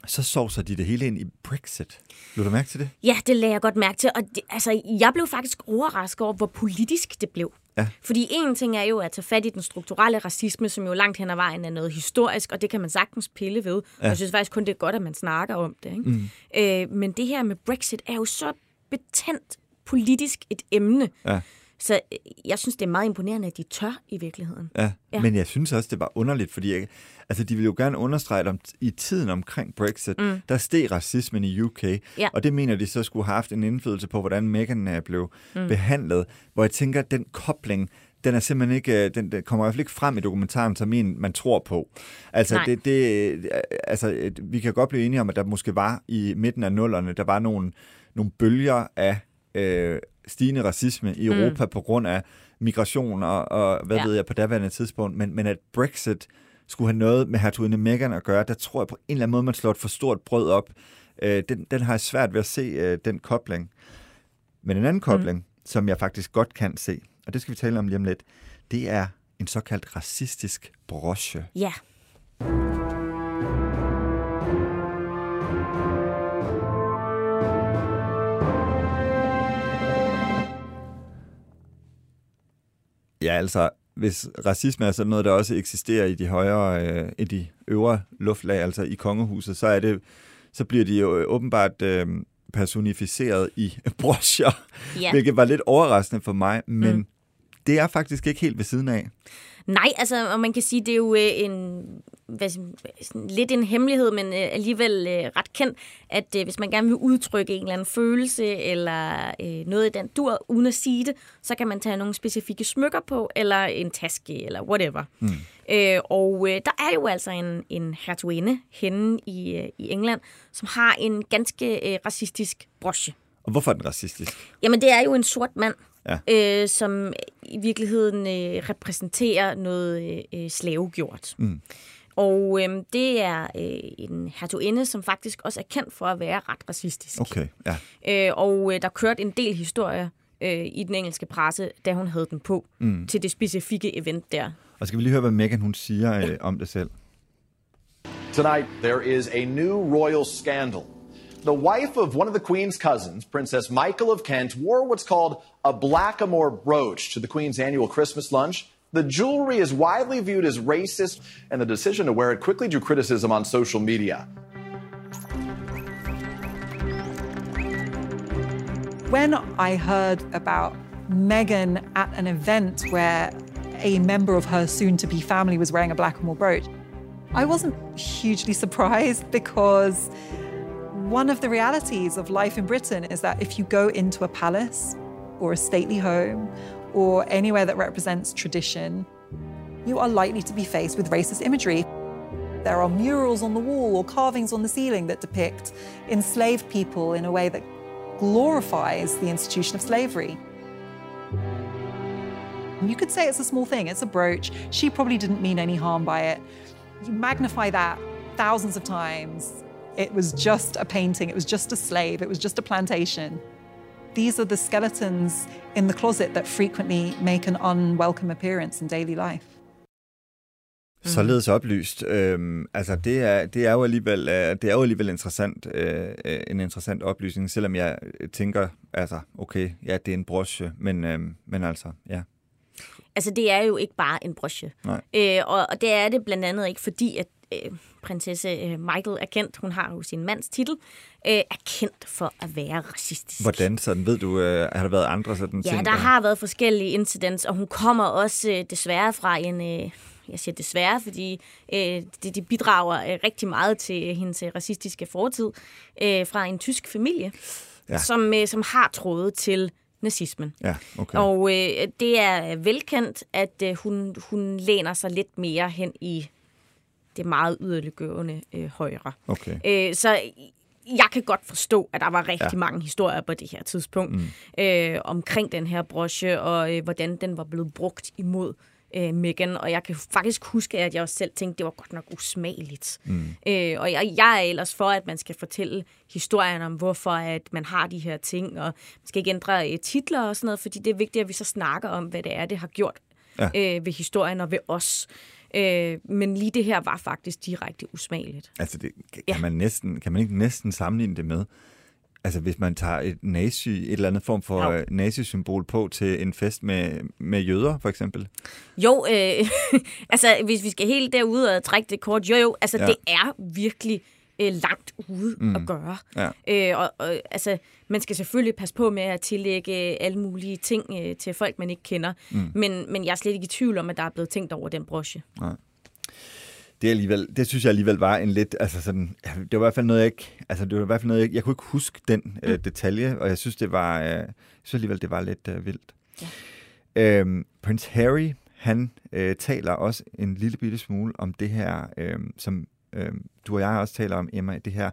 så sovser de det hele ind i Brexit. Lå du mærke til det? Ja, det lagde jeg godt mærke til. Og det, altså, jeg blev faktisk overrasket over, hvor politisk det blev. Ja. Fordi en ting er jo at tage fat i den strukturelle racisme, som jo langt hen ad vejen er noget historisk, og det kan man sagtens pille ved. Ja. Og jeg synes faktisk kun, det er godt, at man snakker om det. Ikke? Mm. Øh, men det her med Brexit er jo så betændt politisk et emne. Ja. Så øh, jeg synes, det er meget imponerende, at de tør i virkeligheden. Ja, ja. men jeg synes også, det var underligt, fordi jeg, altså, de ville jo gerne understrege, at om, i tiden omkring Brexit, mm. der steg racismen i UK, ja. og det mener de så skulle have haft en indflydelse på, hvordan Meghan øh, blev mm. behandlet, hvor jeg tænker, at den kobling, den er simpelthen ikke, øh, den, den kommer i hvert fald ikke frem i dokumentaren, som en, man tror på. Altså, det, det, altså, vi kan godt blive enige om, at der måske var i midten af nullerne, der var nogle, nogle bølger af øh, stigende racisme i Europa mm. på grund af migration og, og hvad ja. ved jeg på daværende tidspunkt, men, men at Brexit skulle have noget med hertuginde Meghan at gøre, der tror jeg på en eller anden måde, man slår et for stort brød op. Øh, den, den har jeg svært ved at se, øh, den kobling. Men en anden kobling, mm. som jeg faktisk godt kan se, og det skal vi tale om lige om lidt, det er en såkaldt racistisk broche. Ja. Ja, altså, hvis racisme er sådan noget, der også eksisterer i de højere, øh, i de øvre luftlag, altså i kongehuset, så er det, så bliver de jo åbenbart øh, personificeret i broscher, ja. hvilket var lidt overraskende for mig, men mm. Det er faktisk ikke helt ved siden af. Nej, altså, og man kan sige, det er jo øh, en, hvad, sådan, lidt en hemmelighed, men øh, alligevel øh, ret kendt, at øh, hvis man gerne vil udtrykke en eller anden følelse eller øh, noget i den dur, uden at sige det, så kan man tage nogle specifikke smykker på, eller en taske, eller whatever. Mm. Øh, og øh, der er jo altså en, en hertuginde henne i, øh, i England, som har en ganske øh, racistisk broche. Og hvorfor er den racistisk? Jamen, det er jo en sort mand, ja. øh, som i virkeligheden øh, repræsenterer noget øh, slavegjort. Mm. Og øh, det er øh, en hertuginde, som faktisk også er kendt for at være ret racistisk. Okay, ja. Øh, og øh, der kørte en del historier øh, i den engelske presse, da hun havde den på, mm. til det specifikke event der. Og skal vi lige høre, hvad Meghan hun siger øh, om det selv. Tonight, there is a new royal scandal The wife of one of the Queen's cousins, Princess Michael of Kent, wore what's called a blackamoor brooch to the Queen's annual Christmas lunch. The jewelry is widely viewed as racist, and the decision to wear it quickly drew criticism on social media. When I heard about Meghan at an event where a member of her soon to be family was wearing a blackamoor brooch, I wasn't hugely surprised because one of the realities of life in Britain is that if you go into a palace or a stately home or anywhere that represents tradition, you are likely to be faced with racist imagery. There are murals on the wall or carvings on the ceiling that depict enslaved people in a way that glorifies the institution of slavery. You could say it's a small thing, it's a brooch. She probably didn't mean any harm by it. You magnify that thousands of times. It was just a painting, it was just a slave, it was just a plantation. These are the skeletons in the closet that frequently make an unwelcome appearance in daily life. Således oplyst. Øhm, altså det er, det er jo alligevel, øh, det er jo alligevel interessant, øh, øh en interessant oplysning, selvom jeg øh, tænker, altså okay, ja, det er en broche, men, øh, men altså, ja. Altså, det er jo ikke bare en. Nej. Øh, og, og det er det blandt andet ikke, fordi at øh, prinsesse øh, Michael er kendt, hun har jo sin mands titel, øh, er kendt for at være racistisk. Hvordan sådan? Ved du, øh, har der været andre sådan Ja, ting? der har været forskellige incidents, og hun kommer også øh, desværre fra en... Øh, jeg siger desværre, fordi øh, det, de bidrager øh, rigtig meget til hendes øh, racistiske fortid øh, fra en tysk familie, Ja. ja. som, øh, som har trådet til nazismen. Ja, okay. Og øh, det er velkendt, at øh, hun, hun læner sig lidt mere hen i det meget yderliggående øh, højre. Okay. Øh, så jeg kan godt forstå, at der var rigtig Ja. mange historier på det her tidspunkt mm. øh, omkring den her broche, og øh, hvordan den var blevet brugt imod øh, Meghan. Og jeg kan faktisk huske, at jeg også selv tænkte, at det var godt nok usmageligt. Mm. Øh, og jeg, jeg er ellers for, at man skal fortælle historien om, hvorfor at man har de her ting, og man skal ikke ændre øh, titler og sådan noget, fordi det er vigtigt, at vi så snakker om, hvad det er, det har gjort ja. øh, ved historien og ved os. Øh, men lige det her var faktisk direkte usmageligt. Altså, det, kan, Ja. man næsten, kan man ikke næsten sammenligne det med, altså hvis man tager et nazi, et eller andet form for Jo. øh, nazisymbol på til en fest med, med jøder, for eksempel? Jo, øh, altså hvis vi skal helt derude og trække det kort, jo jo, altså Ja. ja. det er virkelig øh, langt ude mm. at gøre. Ja. Øh, og, og altså, man skal selvfølgelig passe på med at tillægge alle mulige ting øh, til folk, man ikke kender. Mm. Men, men jeg er slet ikke i tvivl om, at der er blevet tænkt over den broche. Det, alligevel, det synes jeg alligevel var en lidt, altså sådan, det var i hvert fald noget, jeg ikke, altså det var i hvert fald noget, jeg, jeg kunne ikke huske den mm. øh, detalje, og jeg synes, det var, øh, jeg synes alligevel, det var lidt øh, vildt. Ja. Øhm, Prince Harry, han øh, taler også en lille bitte smule om det her, øh, som øh, du og jeg også taler om, Emma, det her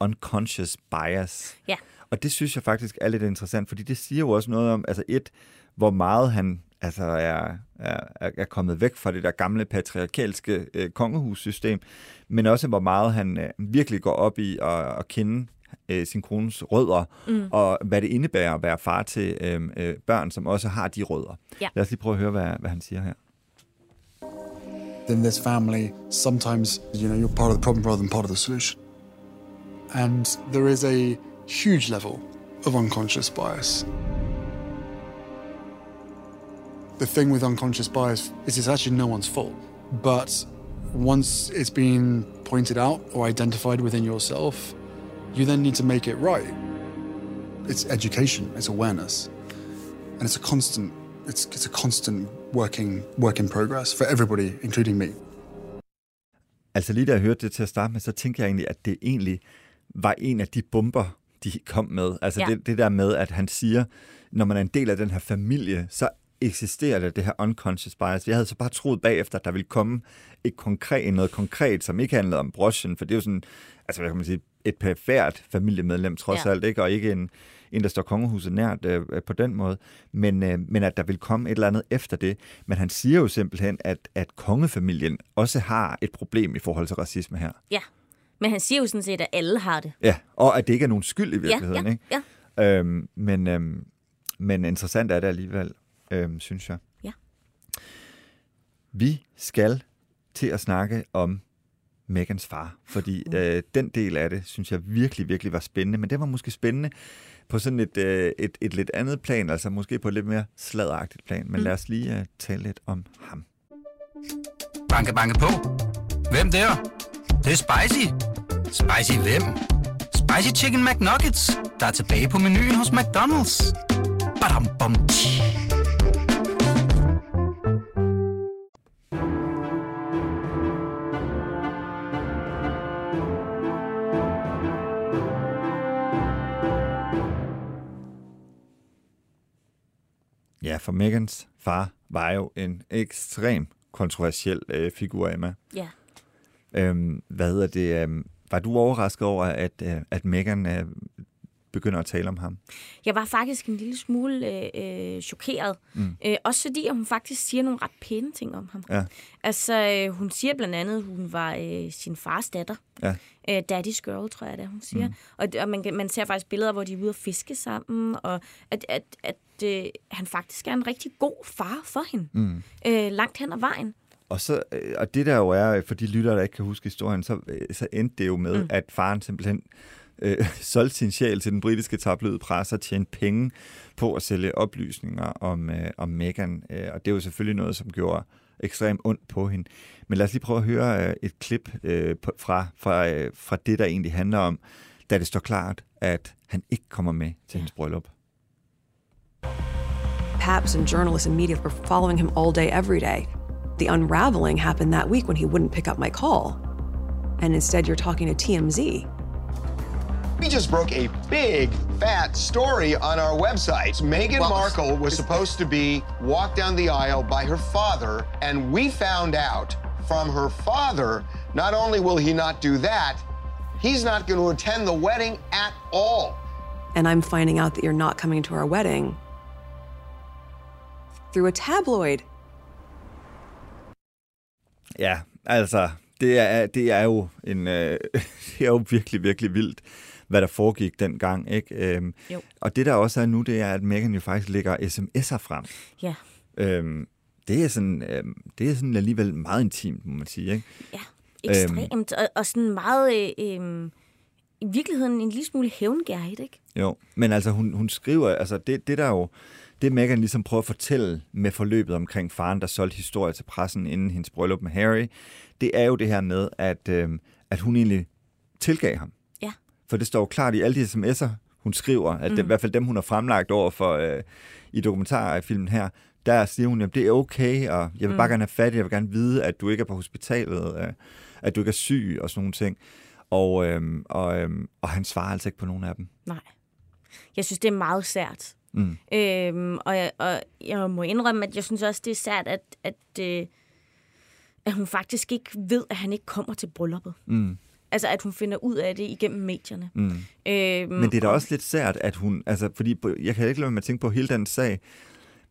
unconscious bias. Ja. Og det synes jeg faktisk er lidt interessant, fordi det siger jo også noget om, altså et, hvor meget han altså er, er, er kommet væk fra det der gamle patriarkalske øh, kongehussystem, men også hvor meget han øh, virkelig går op i at, at kende øh, sin krones rødder, mm. og hvad det indebærer at være far til øh, øh, børn, som også har de rødder. Ja. Lad os lige prøve at høre, hvad, hvad han siger her. in this family, sometimes you know you're part of the problem rather than part of the solution. And there is a huge level of unconscious bias. The thing with unconscious bias is it's actually no one's fault. But once it's been pointed out or identified within yourself, you then need to make it right. It's education, it's awareness. And it's a constant it's, it's a constant working work in progress for everybody, including me. Altså lige da jeg hørte det til at starte med, så tænkte jeg egentlig, at det egentlig var en af de bomber, de kom med. Altså ja. Ja. det, det der med, at han siger, når man er en del af den her familie, så eksisterer der det her unconscious bias. Jeg havde så bare troet bagefter, at der ville komme et konkret, noget konkret, som ikke handlede om brochen, for det er jo sådan, altså hvad kan man sige, et perifært familiemedlem trods ja. Ja. alt, ikke? og ikke en, en, der står kongehuset nært øh, på den måde, men, øh, men at der vil komme et eller andet efter det. Men han siger jo simpelthen, at, at kongefamilien også har et problem i forhold til racisme her. Ja, men han siger jo sådan set, at alle har det. Ja, og at det ikke er nogen skyld i virkeligheden. ja, ikke? ja. Øhm, men, øhm, men interessant er det alligevel, øhm, synes jeg. Ja. Vi skal til at snakke om Megans far, fordi Mm. øh, den del af det, synes jeg virkelig, virkelig var spændende, men det var måske spændende på sådan et, øh, et, et lidt andet plan, altså måske på et lidt mere sladderagtigt plan, men Mm. lad os lige øh, tale lidt om ham. Banke, banke på. Hvem der? Det, det er spicy. Spicy hvem? Spicy Chicken McNuggets, der er tilbage på menuen hos McDonald's. Badum, bom, tji. For Megans far var jo en ekstrem kontroversiel øh, figur, Emma. Ja. Øhm, hvad hedder det? Øhm, var du overrasket over, at, øh, at Meghan øh, begynder at tale om ham? Jeg var faktisk en lille smule øh, øh, chokeret. Mm. Øh, også fordi, at hun faktisk siger nogle ret pæne ting om ham. Ja. Altså, øh, hun siger blandt andet, at hun var øh, sin fars datter. Ja. Øh, Daddy's girl, tror jeg det hun siger. Mm. Og, og man, man ser faktisk billeder, hvor de er ude og fiske sammen, og at, at, at øh, han faktisk er en rigtig god far for hende. Mm. Øh, langt hen ad vejen. Og, så, øh, og det der jo er, for de lyttere, der ikke kan huske historien, så, øh, så endte det jo med, mm. at faren simpelthen øh, solgte sin sjæl til den britiske tabloidpresse og tjente penge på at sælge oplysninger om, øh, om Meghan. Øh, og det jo selvfølgelig noget, som gjorde ekstremt ondt på hende. Men lad os lige prøve at høre øh, et klip øh, fra, fra, øh, fra det, der egentlig handler om, da det står klart, at han ikke kommer med til hendes bryllup. Paps and journalists and media were following him all day, every day. The unraveling happened that week when he wouldn't pick up my call. And instead, you're talking to TMZ. We just broke a big, fat story on our website. Meghan Markle was supposed to be walked down the aisle by her father, and we found out from her father not only will he not do that, he's not going to attend the wedding at all. And I'm finding out that you're not coming to our wedding through a tabloid. Ja, altså, det er, det er jo en, øh, det er jo virkelig, virkelig vildt, hvad der foregik dengang, ikke? Øhm, Jo. og det der også er nu, det er, at Meghan jo faktisk lægger sms'er frem. Ja, Øhm, det er sådan, øhm, det er sådan alligevel meget intimt, må man sige, ikke? ja. Ekstremt. Og, og sådan meget... Øh, øh, I virkeligheden en lille smule hævngærigt, ikke? Jo, men altså hun, hun skriver, altså det, det der jo, det Meghan ligesom prøver at fortælle med forløbet omkring faren, der solgte historie til pressen inden hendes bryllup med Harry, det er jo det her med, at, øhm, at hun egentlig tilgav ham. Ja. For det står jo klart i alle de sms'er, hun skriver, at det, i hvert fald dem, hun har fremlagt over for øh, i dokumentarfilmen her, der siger hun, at det er okay, og jeg vil bare gerne have fat i, jeg vil gerne vide, at du ikke er på hospitalet, øh, at du ikke er syg og sådan nogle ting. Og, øhm, og, øhm, og han svarer altså ikke på nogen af dem. Nej. Jeg synes, det er meget sært. Mm. Øhm, og, jeg, og jeg må indrømme, at jeg synes også, det er sært, at, at, øh, at hun faktisk ikke ved, at han ikke kommer til brylluppet. Mm. Altså, at hun finder ud af det igennem medierne. Mm. Øhm, Men det er da og- også lidt sært, at hun... Altså, fordi jeg kan ikke lade være med at tænke på hele den sag.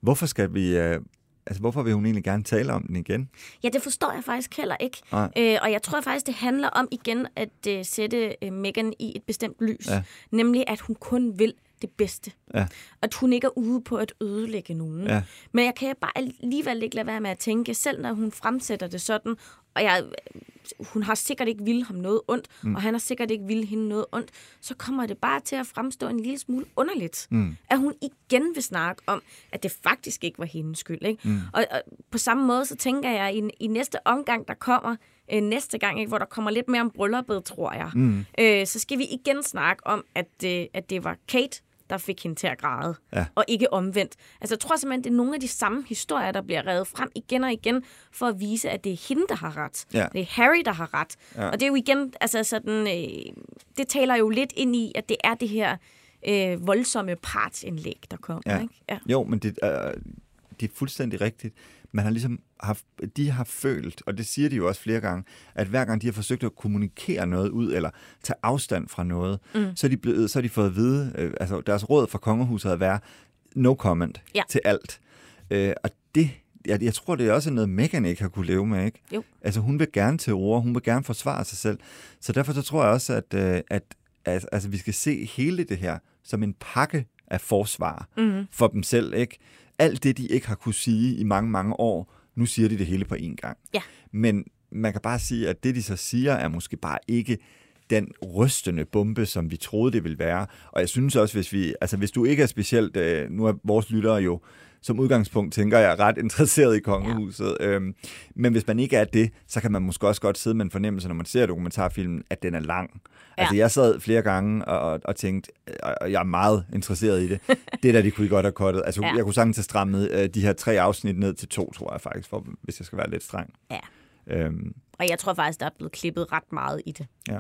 Hvorfor skal vi... Øh, altså, hvorfor vil hun egentlig gerne tale om den igen? Ja, det forstår jeg faktisk heller ikke. Nej. Øh, og jeg tror faktisk, det handler om igen at øh, sætte øh, Meghan i et bestemt lys. Ja. Nemlig, at hun kun vil det bedste. Ja. At hun ikke er ude på at ødelægge nogen. Ja. Men jeg kan bare alligevel ikke lade være med at tænke, selv når hun fremsætter det sådan, og jeg, hun har sikkert ikke ville ham noget ondt, mm. og han har sikkert ikke ville hende noget ondt, så kommer det bare til at fremstå en lille smule underligt. Mm. At hun igen vil snakke om, at det faktisk ikke var hendes skyld. Ikke? Mm. Og, og på samme måde, så tænker jeg, i, i næste omgang, der kommer, øh, næste gang, ikke, hvor der kommer lidt mere om brylluppet, tror jeg, mm. øh, så skal vi igen snakke om, at, øh, at det var Kate, der fik hende til at græde, Ja. og ikke omvendt. Altså, jeg tror simpelthen, det er nogle af de samme historier, der bliver revet frem igen og igen, for at vise, at det er hende, der har ret. Ja. Det er Harry, der har ret. Ja. Og det er jo igen, altså sådan, øh, det taler jo lidt ind i, at det er det her øh, voldsomme partsindlæg, der kommer. Ja. Ikke? Ja. Jo, men det, øh, det er fuldstændig rigtigt. Man har ligesom haft, de har følt, og det siger de jo også flere gange, at hver gang de har forsøgt at kommunikere noget ud, eller tage afstand fra noget, mm. så, er de blevet, så har de fået at vide, øh, altså deres råd fra kongehuset at være no comment Ja. til alt. Øh, og det, jeg, jeg tror, det er også noget, Meghan ikke har kunne leve med, ikke? Jo. Altså, hun vil gerne til ord, hun vil gerne forsvare sig selv. Så derfor så tror jeg også, at, øh, at, at altså, vi skal se hele det her som en pakke af forsvar mm-hmm. for dem selv, ikke? Alt det, de ikke har kunne sige i mange, mange år, nu siger de det hele på én gang. Ja. Men man kan bare sige, at det, de så siger, er måske bare ikke den rystende bombe, som vi troede, det ville være. Og jeg synes også, hvis vi, altså hvis du ikke er specielt, øh, nu er vores lyttere jo som udgangspunkt, tænker jeg, ret interesseret i kongehuset. Ja. Øhm, men hvis man ikke er det, så kan man måske også godt sidde med en fornemmelse, når man ser dokumentarfilmen, at den er lang. Ja. Altså jeg sad flere gange og, og, og tænkte, og og jeg er meget interesseret i det. det der, de kunne godt have kottet. Altså ja. jeg kunne sagtens have strammet øh, de her tre afsnit ned til to, tror jeg faktisk, for, hvis jeg skal være lidt streng. ja. Øhm, Og jeg tror faktisk, der er blevet klippet ret meget i det. Ja.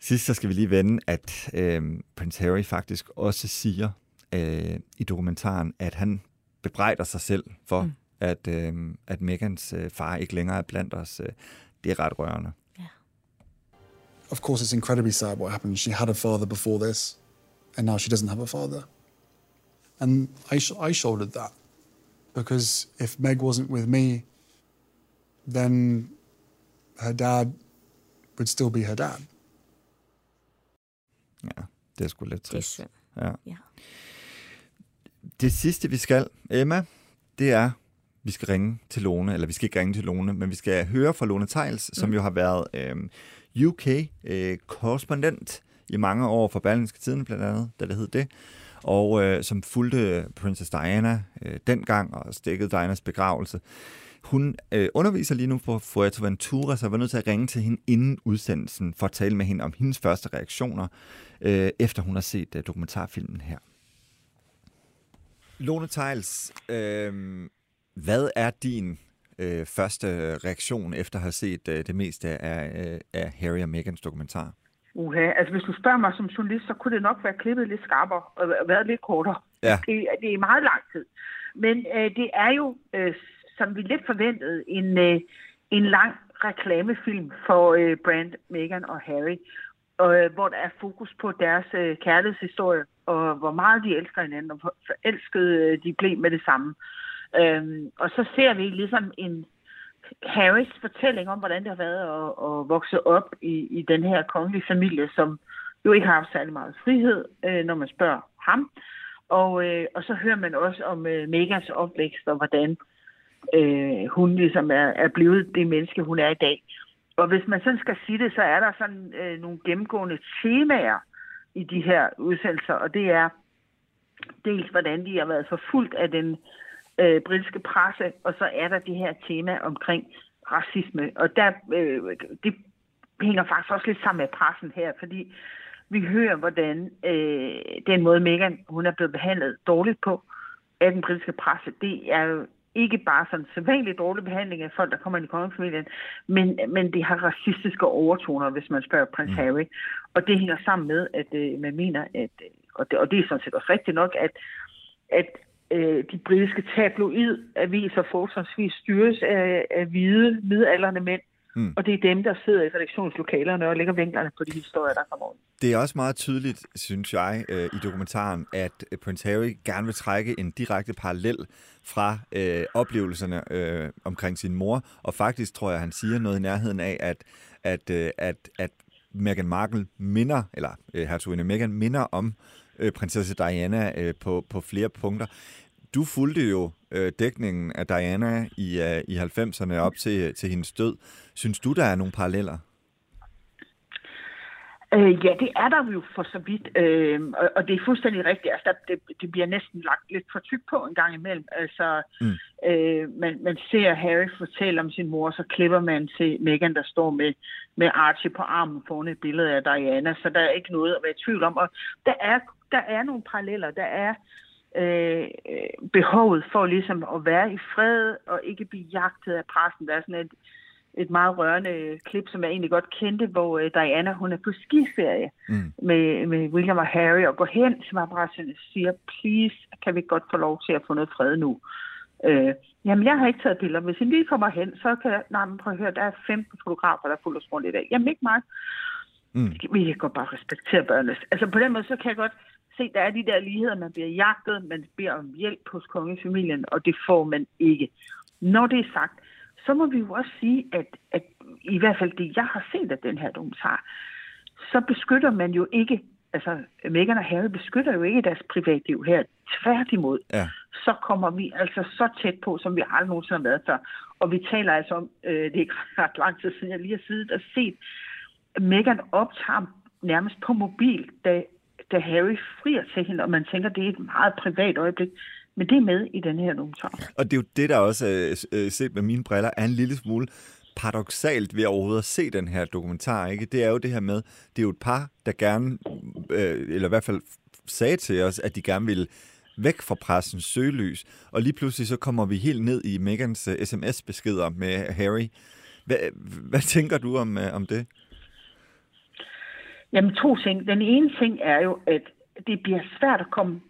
Sidst så skal vi lige vende, at øh, Prince Harry faktisk også siger øh, i dokumentaren, at han bebrejder sig selv for, mm. at, øh, at Megans øh, far ikke længere er blandt os. Øh, det er ret rørende. Yeah. Of course, it's incredibly sad what happened. She had a father before this, and now she doesn't have a father. And I, sh- I shouldered that because if Meg wasn't with me, then her dad would still be her dad. Ja, det er sgu lidt trist. Det er synd. Ja. ja. Det sidste, vi skal, Emma, det er, vi skal ringe til Lone, eller vi skal ikke ringe til Lone, men vi skal høre fra Lone Tejls, mm. som jo har været øh, UK-korrespondent øh, i mange år for Berlingske Tiden, blandt andet, da det hed det, og øh, som fulgte Princess Diana øh, dengang og stikket Dianas begravelse. Hun øh, underviser lige nu på Fuerteventura, så jeg var nødt til at ringe til hende inden udsendelsen for at tale med hende om hendes første reaktioner, øh, efter hun har set øh, dokumentarfilmen her. Lone Tejls, øh, hvad er din øh, første reaktion efter at have set øh, det meste af, øh, af Harry og Megans dokumentar? Uha, altså hvis du spørger mig som journalist, så kunne det nok være klippet lidt skarpere og været lidt kortere. Ja. Det, det er meget lang tid. Men øh, det er jo, øh, som vi lidt forventede, en, øh, en lang reklamefilm for øh, Brand, Meghan og Harry, øh, hvor der er fokus på deres øh, kærlighedshistorie, og hvor meget de elsker hinanden, og hvor forelskede øh, de blev med det samme. Øhm, og så ser vi ligesom en Harrys fortælling om, hvordan det har været at, at vokse op i, i den her kongelige familie, som jo ikke har haft særlig meget frihed, øh, når man spørger ham. Og, øh, og så hører man også om øh, Megans opvækst, og hvordan øh, hun ligesom er, er blevet det menneske, hun er i dag. Og hvis man sådan skal sige det, så er der sådan øh, nogle gennemgående temaer i de her udsendelser, og det er dels, hvordan de har været forfulgt af den øh, britiske presse, og så er der det her tema omkring racisme. Og der, øh, det hænger faktisk også lidt sammen med pressen her, fordi vi hører, hvordan øh, den måde Meghan hun er blevet behandlet dårligt på af den britiske presse, det er jo ikke bare sådan sædvanlig dårlig behandling af folk, der kommer ind i kongefamilien, men, men det har racistiske overtoner, hvis man spørger prins mm. Harry. Og det hænger sammen med, at øh, man mener, at, øh, og det, og det er sådan set også rigtigt nok, at, at øh, de britiske tabloidaviser forholdsvis styres af, af hvide, midalderne mænd, Mm. Og det er dem, der sidder i redaktionslokalerne og lægger vinklerne på de historier, der kommer ud. Det er også meget tydeligt, synes jeg, øh, i dokumentaren, at Prince Harry gerne vil trække en direkte parallel fra øh, oplevelserne øh, omkring sin mor, og faktisk tror jeg, han siger noget i nærheden af, at, at, øh, at, at Meghan Markle minder, eller øh, hertuginde Meghan minder om øh, prinsesse Diana øh, på, på flere punkter. Du fulgte jo øh, dækningen af Diana i, øh, i 90'erne op til, til hendes død. Synes du, der er nogle paralleller? Øh, ja, det er der jo for så vidt, øh, og, og det er fuldstændig rigtigt. Altså, det, det bliver næsten lagt lidt for tyk på en gang imellem. Altså, mm. øh, man, man ser Harry fortælle om sin mor, så klipper man til Meghan, der står med, med Archie på armen foran et billede af Diana, så der er ikke noget at være i tvivl om. Og der er, der er nogle paralleller. Der er øh, behovet for ligesom at være i fred og ikke blive jagtet af pressen. Der er sådan et, et meget rørende klip, som jeg egentlig godt kendte, hvor øh, Diana hun er på skiferie mm. med, med William og Harry og går hen til paparazzierne og siger, please, kan vi godt få lov til at få noget fred nu? Øh, jamen, jeg har ikke taget billeder. Hvis I lige kommer hen, så kan jeg... Nej, men prøv at høre, der er 15 fotografer, der fuldt rundt i dag. Jamen, ikke mig. Mm. Vi kan godt bare respektere børnene. Altså, på den måde, så kan jeg godt se, der er de der ligheder, man bliver jagtet, man beder om hjælp hos kongefamilien, og det får man ikke. Når det er sagt, så må vi jo også sige, at, at i hvert fald det, jeg har set af den her dokumentar, så beskytter man jo ikke, altså Meghan og Harry beskytter jo ikke deres privatliv her. Tværtimod, ja. så kommer vi altså så tæt på, som vi aldrig nogensinde har været før. Og vi taler altså om, øh, det er ikke ret lang tid siden, jeg lige har siddet og set, Meghan optager nærmest på mobil, da da Harry frier til hende, og man tænker, det er et meget privat øjeblik. Men det er med i den her dokumentar. Og det er jo det, der også øh, øh set med mine briller, er en lille smule paradoxalt ved overhovedet at se den her dokumentar. Ikke? Det er jo det her med, det er jo et par, der gerne, øh, eller i hvert fald sagde til os, at de gerne ville væk fra pressens søgelys. Og lige pludselig så kommer vi helt ned i Megans øh, uh, sms-beskeder med Harry. Hvad, hvad tænker du om, uh, om det? Jamen to ting. Den ene ting er jo, at det bliver svært at komme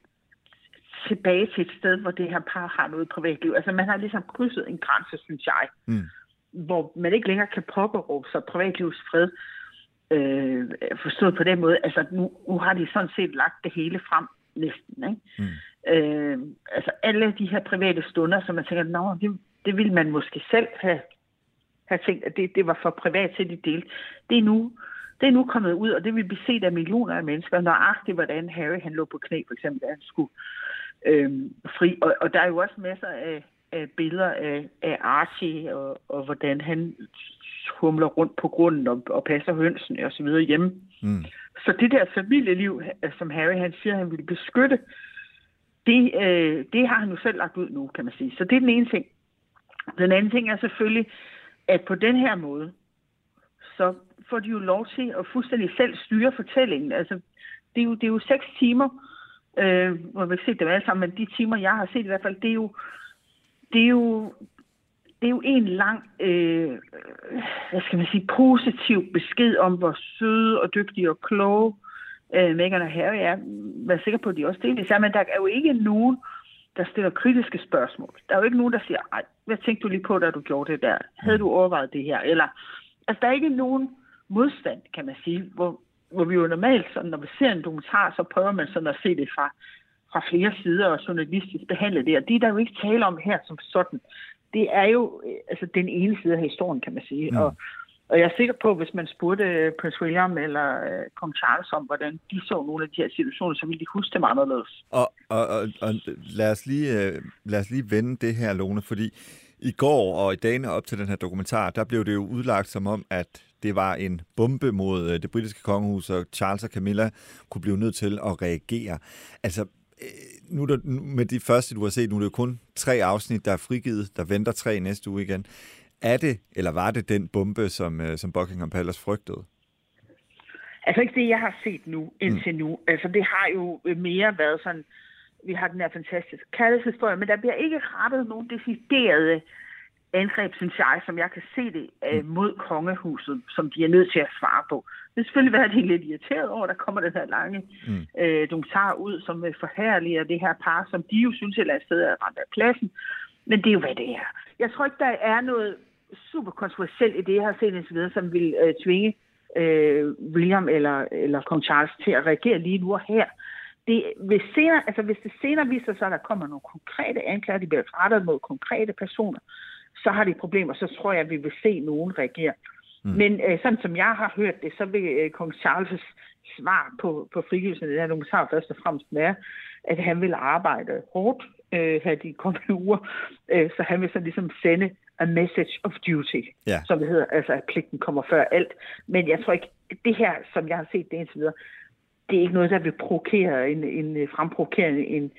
tilbage til et sted, hvor det her par har noget privatliv. Altså man har ligesom krydset en grænse, synes jeg, mm. hvor man ikke længere kan påberåbe sig privatlivsfred. Øh, forstået på den måde, altså nu, nu har de sådan set lagt det hele frem næsten. Ikke? Mm. Øh, altså alle de her private stunder, som man tænker, Nå, det, det ville man måske selv have, have tænkt, at det, det var for privat til de del. Det er nu det er nu kommet ud, og det vil blive set af millioner af mennesker, nøjagtigt hvordan Harry han lå på knæ, for eksempel, da han skulle øh, fri. Og, og der er jo også masser af, af billeder af, af Archie, og, og hvordan han humler rundt på grunden og, og passer hønsen og så videre hjemme. Mm. Så det der familieliv, som Harry han siger, han ville beskytte, det, øh, det har han jo selv lagt ud nu, kan man sige. Så det er den ene ting. Den anden ting er selvfølgelig, at på den her måde, så får de jo lov til at fuldstændig selv styre fortællingen. Altså, det er jo, det er jo seks timer, øh, hvor vi ikke set dem alle sammen, men de timer, jeg har set i hvert fald, det er jo, det er jo, det er jo en lang, øh, hvad skal man sige, positiv besked om, hvor søde og dygtige og kloge øh, Meghan og Harry er. Vær sikker på, at de også delvis er, men der er jo ikke nogen, der stiller kritiske spørgsmål. Der er jo ikke nogen, der siger, Ej, hvad tænkte du lige på, da du gjorde det der? Havde du overvejet det her? Eller, altså, der er ikke nogen modstand, kan man sige, hvor, hvor vi jo normalt, sådan, når vi ser en dokumentar, så prøver man sådan at se det fra, fra flere sider og journalistisk behandle det. Og det er der jo ikke tale om her som sådan. Det er jo øh, altså, den ene side af historien, kan man sige. Mm. Og, og jeg er sikker på, at hvis man spurgte øh, Prince William eller uh, Kong Charles om, hvordan de så nogle af de her situationer, så ville de huske meget anderledes. Og, og, og, og lad, os lige, uh, lad os lige vende det her, Lone, fordi i går og i dagene op til den her dokumentar, der blev det jo udlagt som om, at det var en bombe mod øh, det britiske kongehus, og Charles og Camilla kunne blive nødt til at reagere. Altså, øh, nu er der, med de første, du har set, nu er det jo kun tre afsnit, der er frigivet. Der venter tre næste uge igen. Er det, eller var det den bombe, som, øh, som Buckingham Palace frygtede? Altså ikke det, jeg har set nu, indtil mm. nu. Altså det har jo mere været sådan, vi har den her fantastiske kaldelseshistorie, men der bliver ikke rettet nogen deciderede angreb, synes jeg, som jeg kan se det, øh, mm. mod kongehuset, som de er nødt til at svare på. Det er selvfølgelig været de lidt irriteret over, der kommer den her lange mm. øh, dokumentar ud, som øh, forhærliger det her par, som de jo synes et eller andet sted er ramt af pladsen. Men det er jo, hvad det er. Jeg tror ikke, der er noget super kontroversielt i det, jeg har set indtil videre, som vil øh, tvinge øh, William eller, eller kong Charles til at reagere lige nu og her. Det, hvis, senere, altså hvis det senere viser sig, at der kommer nogle konkrete anklager, de bliver rettet mod konkrete personer, så har de problemer, så tror jeg, at vi vil se nogen reagere. Mm. Men øh, sådan som jeg har hørt det, så vil øh, kong Charles' svar på, på frigivelsen af den her dokumentar først og fremmest være, at han vil arbejde hårdt øh, her de kommende uger, øh, så han vil så ligesom sende a message of duty, ja. som det hedder, altså at pligten kommer før alt. Men jeg tror ikke, det her, som jeg har set det indtil videre, det er ikke noget, der vil provokere en, en fremprovokere en,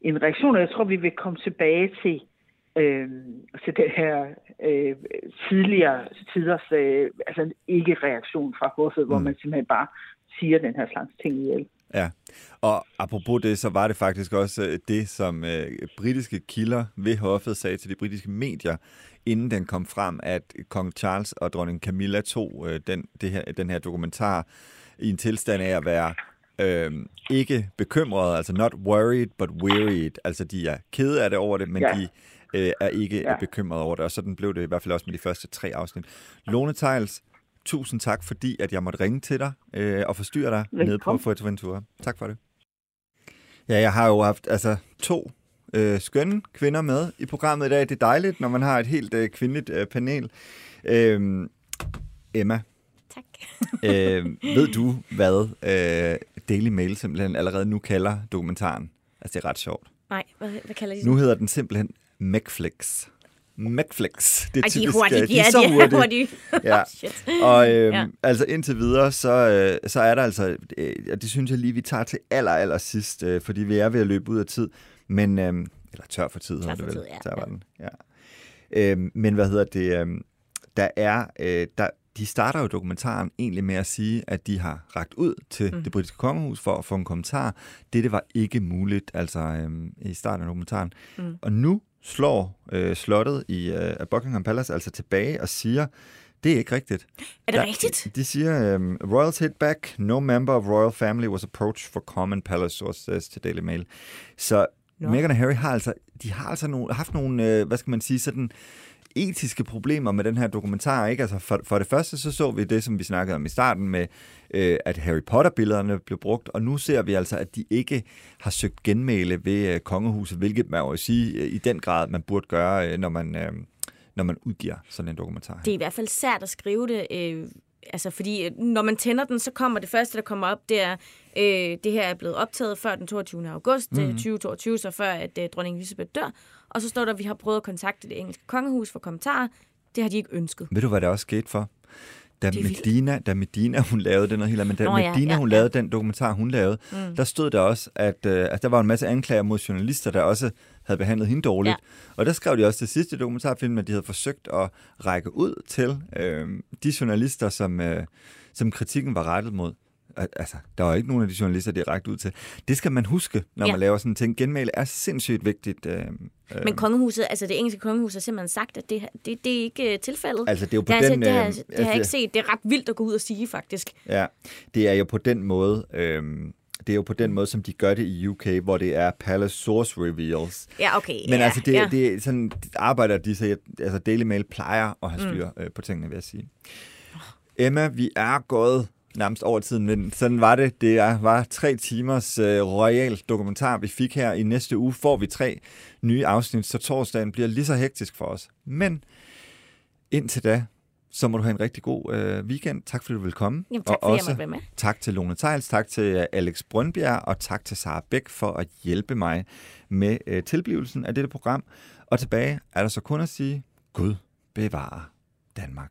en reaktion, og jeg tror, vi vil komme tilbage til øh, til den her øh, tidligere tiders øh, altså ikke-reaktion fra hoffet, mm. hvor man simpelthen bare siger den her slags ting ihjel. Ja, og apropos det, så var det faktisk også øh, det, som øh, britiske kilder ved hoffet sagde til de britiske medier, inden den kom frem, at kong Charles og dronning Camilla tog øh, den, det her, den her dokumentar i en tilstand af at være øh, ikke bekymrede, altså not worried, but wearied. Altså de er kede af det over det, men ja. de øh, er ikke ja. bekymret over det, og sådan blev det i hvert fald også med de første tre afsnit. Lone Tejls, tusind tak, fordi at jeg måtte ringe til dig øh, og forstyrre dig Velkommen. nede på Fuerteventura. Tak for det. Ja, jeg har jo haft altså to øh, skønne kvinder med i programmet i dag. Det er dejligt, når man har et helt øh, kvindeligt øh, panel. Øh, Emma. Tak. øh, ved du, hvad øh, Daily Mail simpelthen allerede nu kalder dokumentaren? Altså, det er ret sjovt. Nej, hvad, hvad kalder de det? Nu hedder den simpelthen Macflix. Macflix. Det er Ej, de er hurtige. De, de er, så er hurtige. ja. Og øhm, ja. altså indtil videre, så, øh, så er der altså, øh, det synes jeg lige, vi tager til aller, aller sidst, øh, fordi vi er ved at løbe ud af tid. Men, øh, eller tør for tid, tør det vel. Tid, ja. var den. Ja. Øh, men hvad hedder det? Øh, der er, øh, der, de starter jo dokumentaren egentlig med at sige, at de har ragt ud til mm. det britiske kongehus for at få en kommentar. Det, det var ikke muligt, altså øhm, i starten af dokumentaren. Mm. Og nu slår øh, slottet i øh, Buckingham Palace altså tilbage og siger, det er ikke rigtigt. Er det Der, rigtigt? De siger, um, Royals hit back, no member of royal family was approached for common palace, source says to Daily Mail. Så Nå. Meghan og Harry har altså, de har altså nogle, haft nogle, øh, hvad skal man sige, sådan etiske problemer med den her dokumentar. Ikke? Altså for, for det første så så vi det, som vi snakkede om i starten med, øh, at Harry Potter-billederne blev brugt, og nu ser vi altså, at de ikke har søgt genmæle ved øh, kongehuset, hvilket man jo sige øh, i den grad, man burde gøre, øh, når man... Øh, når man udgiver sådan en dokumentar. Det er i hvert fald sært at skrive det, øh, altså fordi øh, når man tænder den, så kommer det første, der kommer op, det er, øh, det her er blevet optaget før den 22. august mm. 2022, så før at øh, dronning Elisabeth dør. Og så står der, at vi har prøvet at kontakte det engelske kongehus for kommentarer. Det har de ikke ønsket. Ved du, hvad der også skete for? Da Medina, da Medina, hun lavede den, og hele, men da Nå, Medina, ja, hun ja. lavede den dokumentar, hun lavede, mm. der stod der også, at, øh, at der var en masse anklager mod journalister, der også havde behandlet hende dårligt. Ja. Og der skrev de også til sidste dokumentarfilm, at de havde forsøgt at række ud til øh, de journalister, som, øh, som kritikken var rettet mod altså, der var ikke nogen af de journalister direkte ud til. Det skal man huske, når ja. man laver sådan en ting. Genmæle er sindssygt vigtigt. Øh, øh. Men kongehuset, altså det engelske kongehus har simpelthen sagt, at det, det, det er ikke uh, tilfældet. Altså det er jo på det den... det, har, det har jeg ikke set. Det er ret vildt at gå ud og sige, faktisk. Ja, det er jo på den måde... Øh, det er jo på den måde, som de gør det i UK, hvor det er Palace Source Reveals. Ja, okay. Men ja, altså, det, ja. det sådan, arbejder de så, altså Daily Mail plejer at have styr mm. øh, på tingene, vil jeg sige. Emma, vi er gået nærmest over tiden, men sådan var det. Det er, var tre timers øh, royal dokumentar, vi fik her. I næste uge får vi tre nye afsnit, så torsdagen bliver lige så hektisk for os. Men indtil da, så må du have en rigtig god øh, weekend. Tak fordi du vil komme. Jamen, tak og også være med. tak til Lone Tejls, tak til øh, Alex Brøndbjerg, og tak til Sara Bæk for at hjælpe mig med øh, tilblivelsen af dette program. Og tilbage er der så kun at sige, Gud bevare Danmark.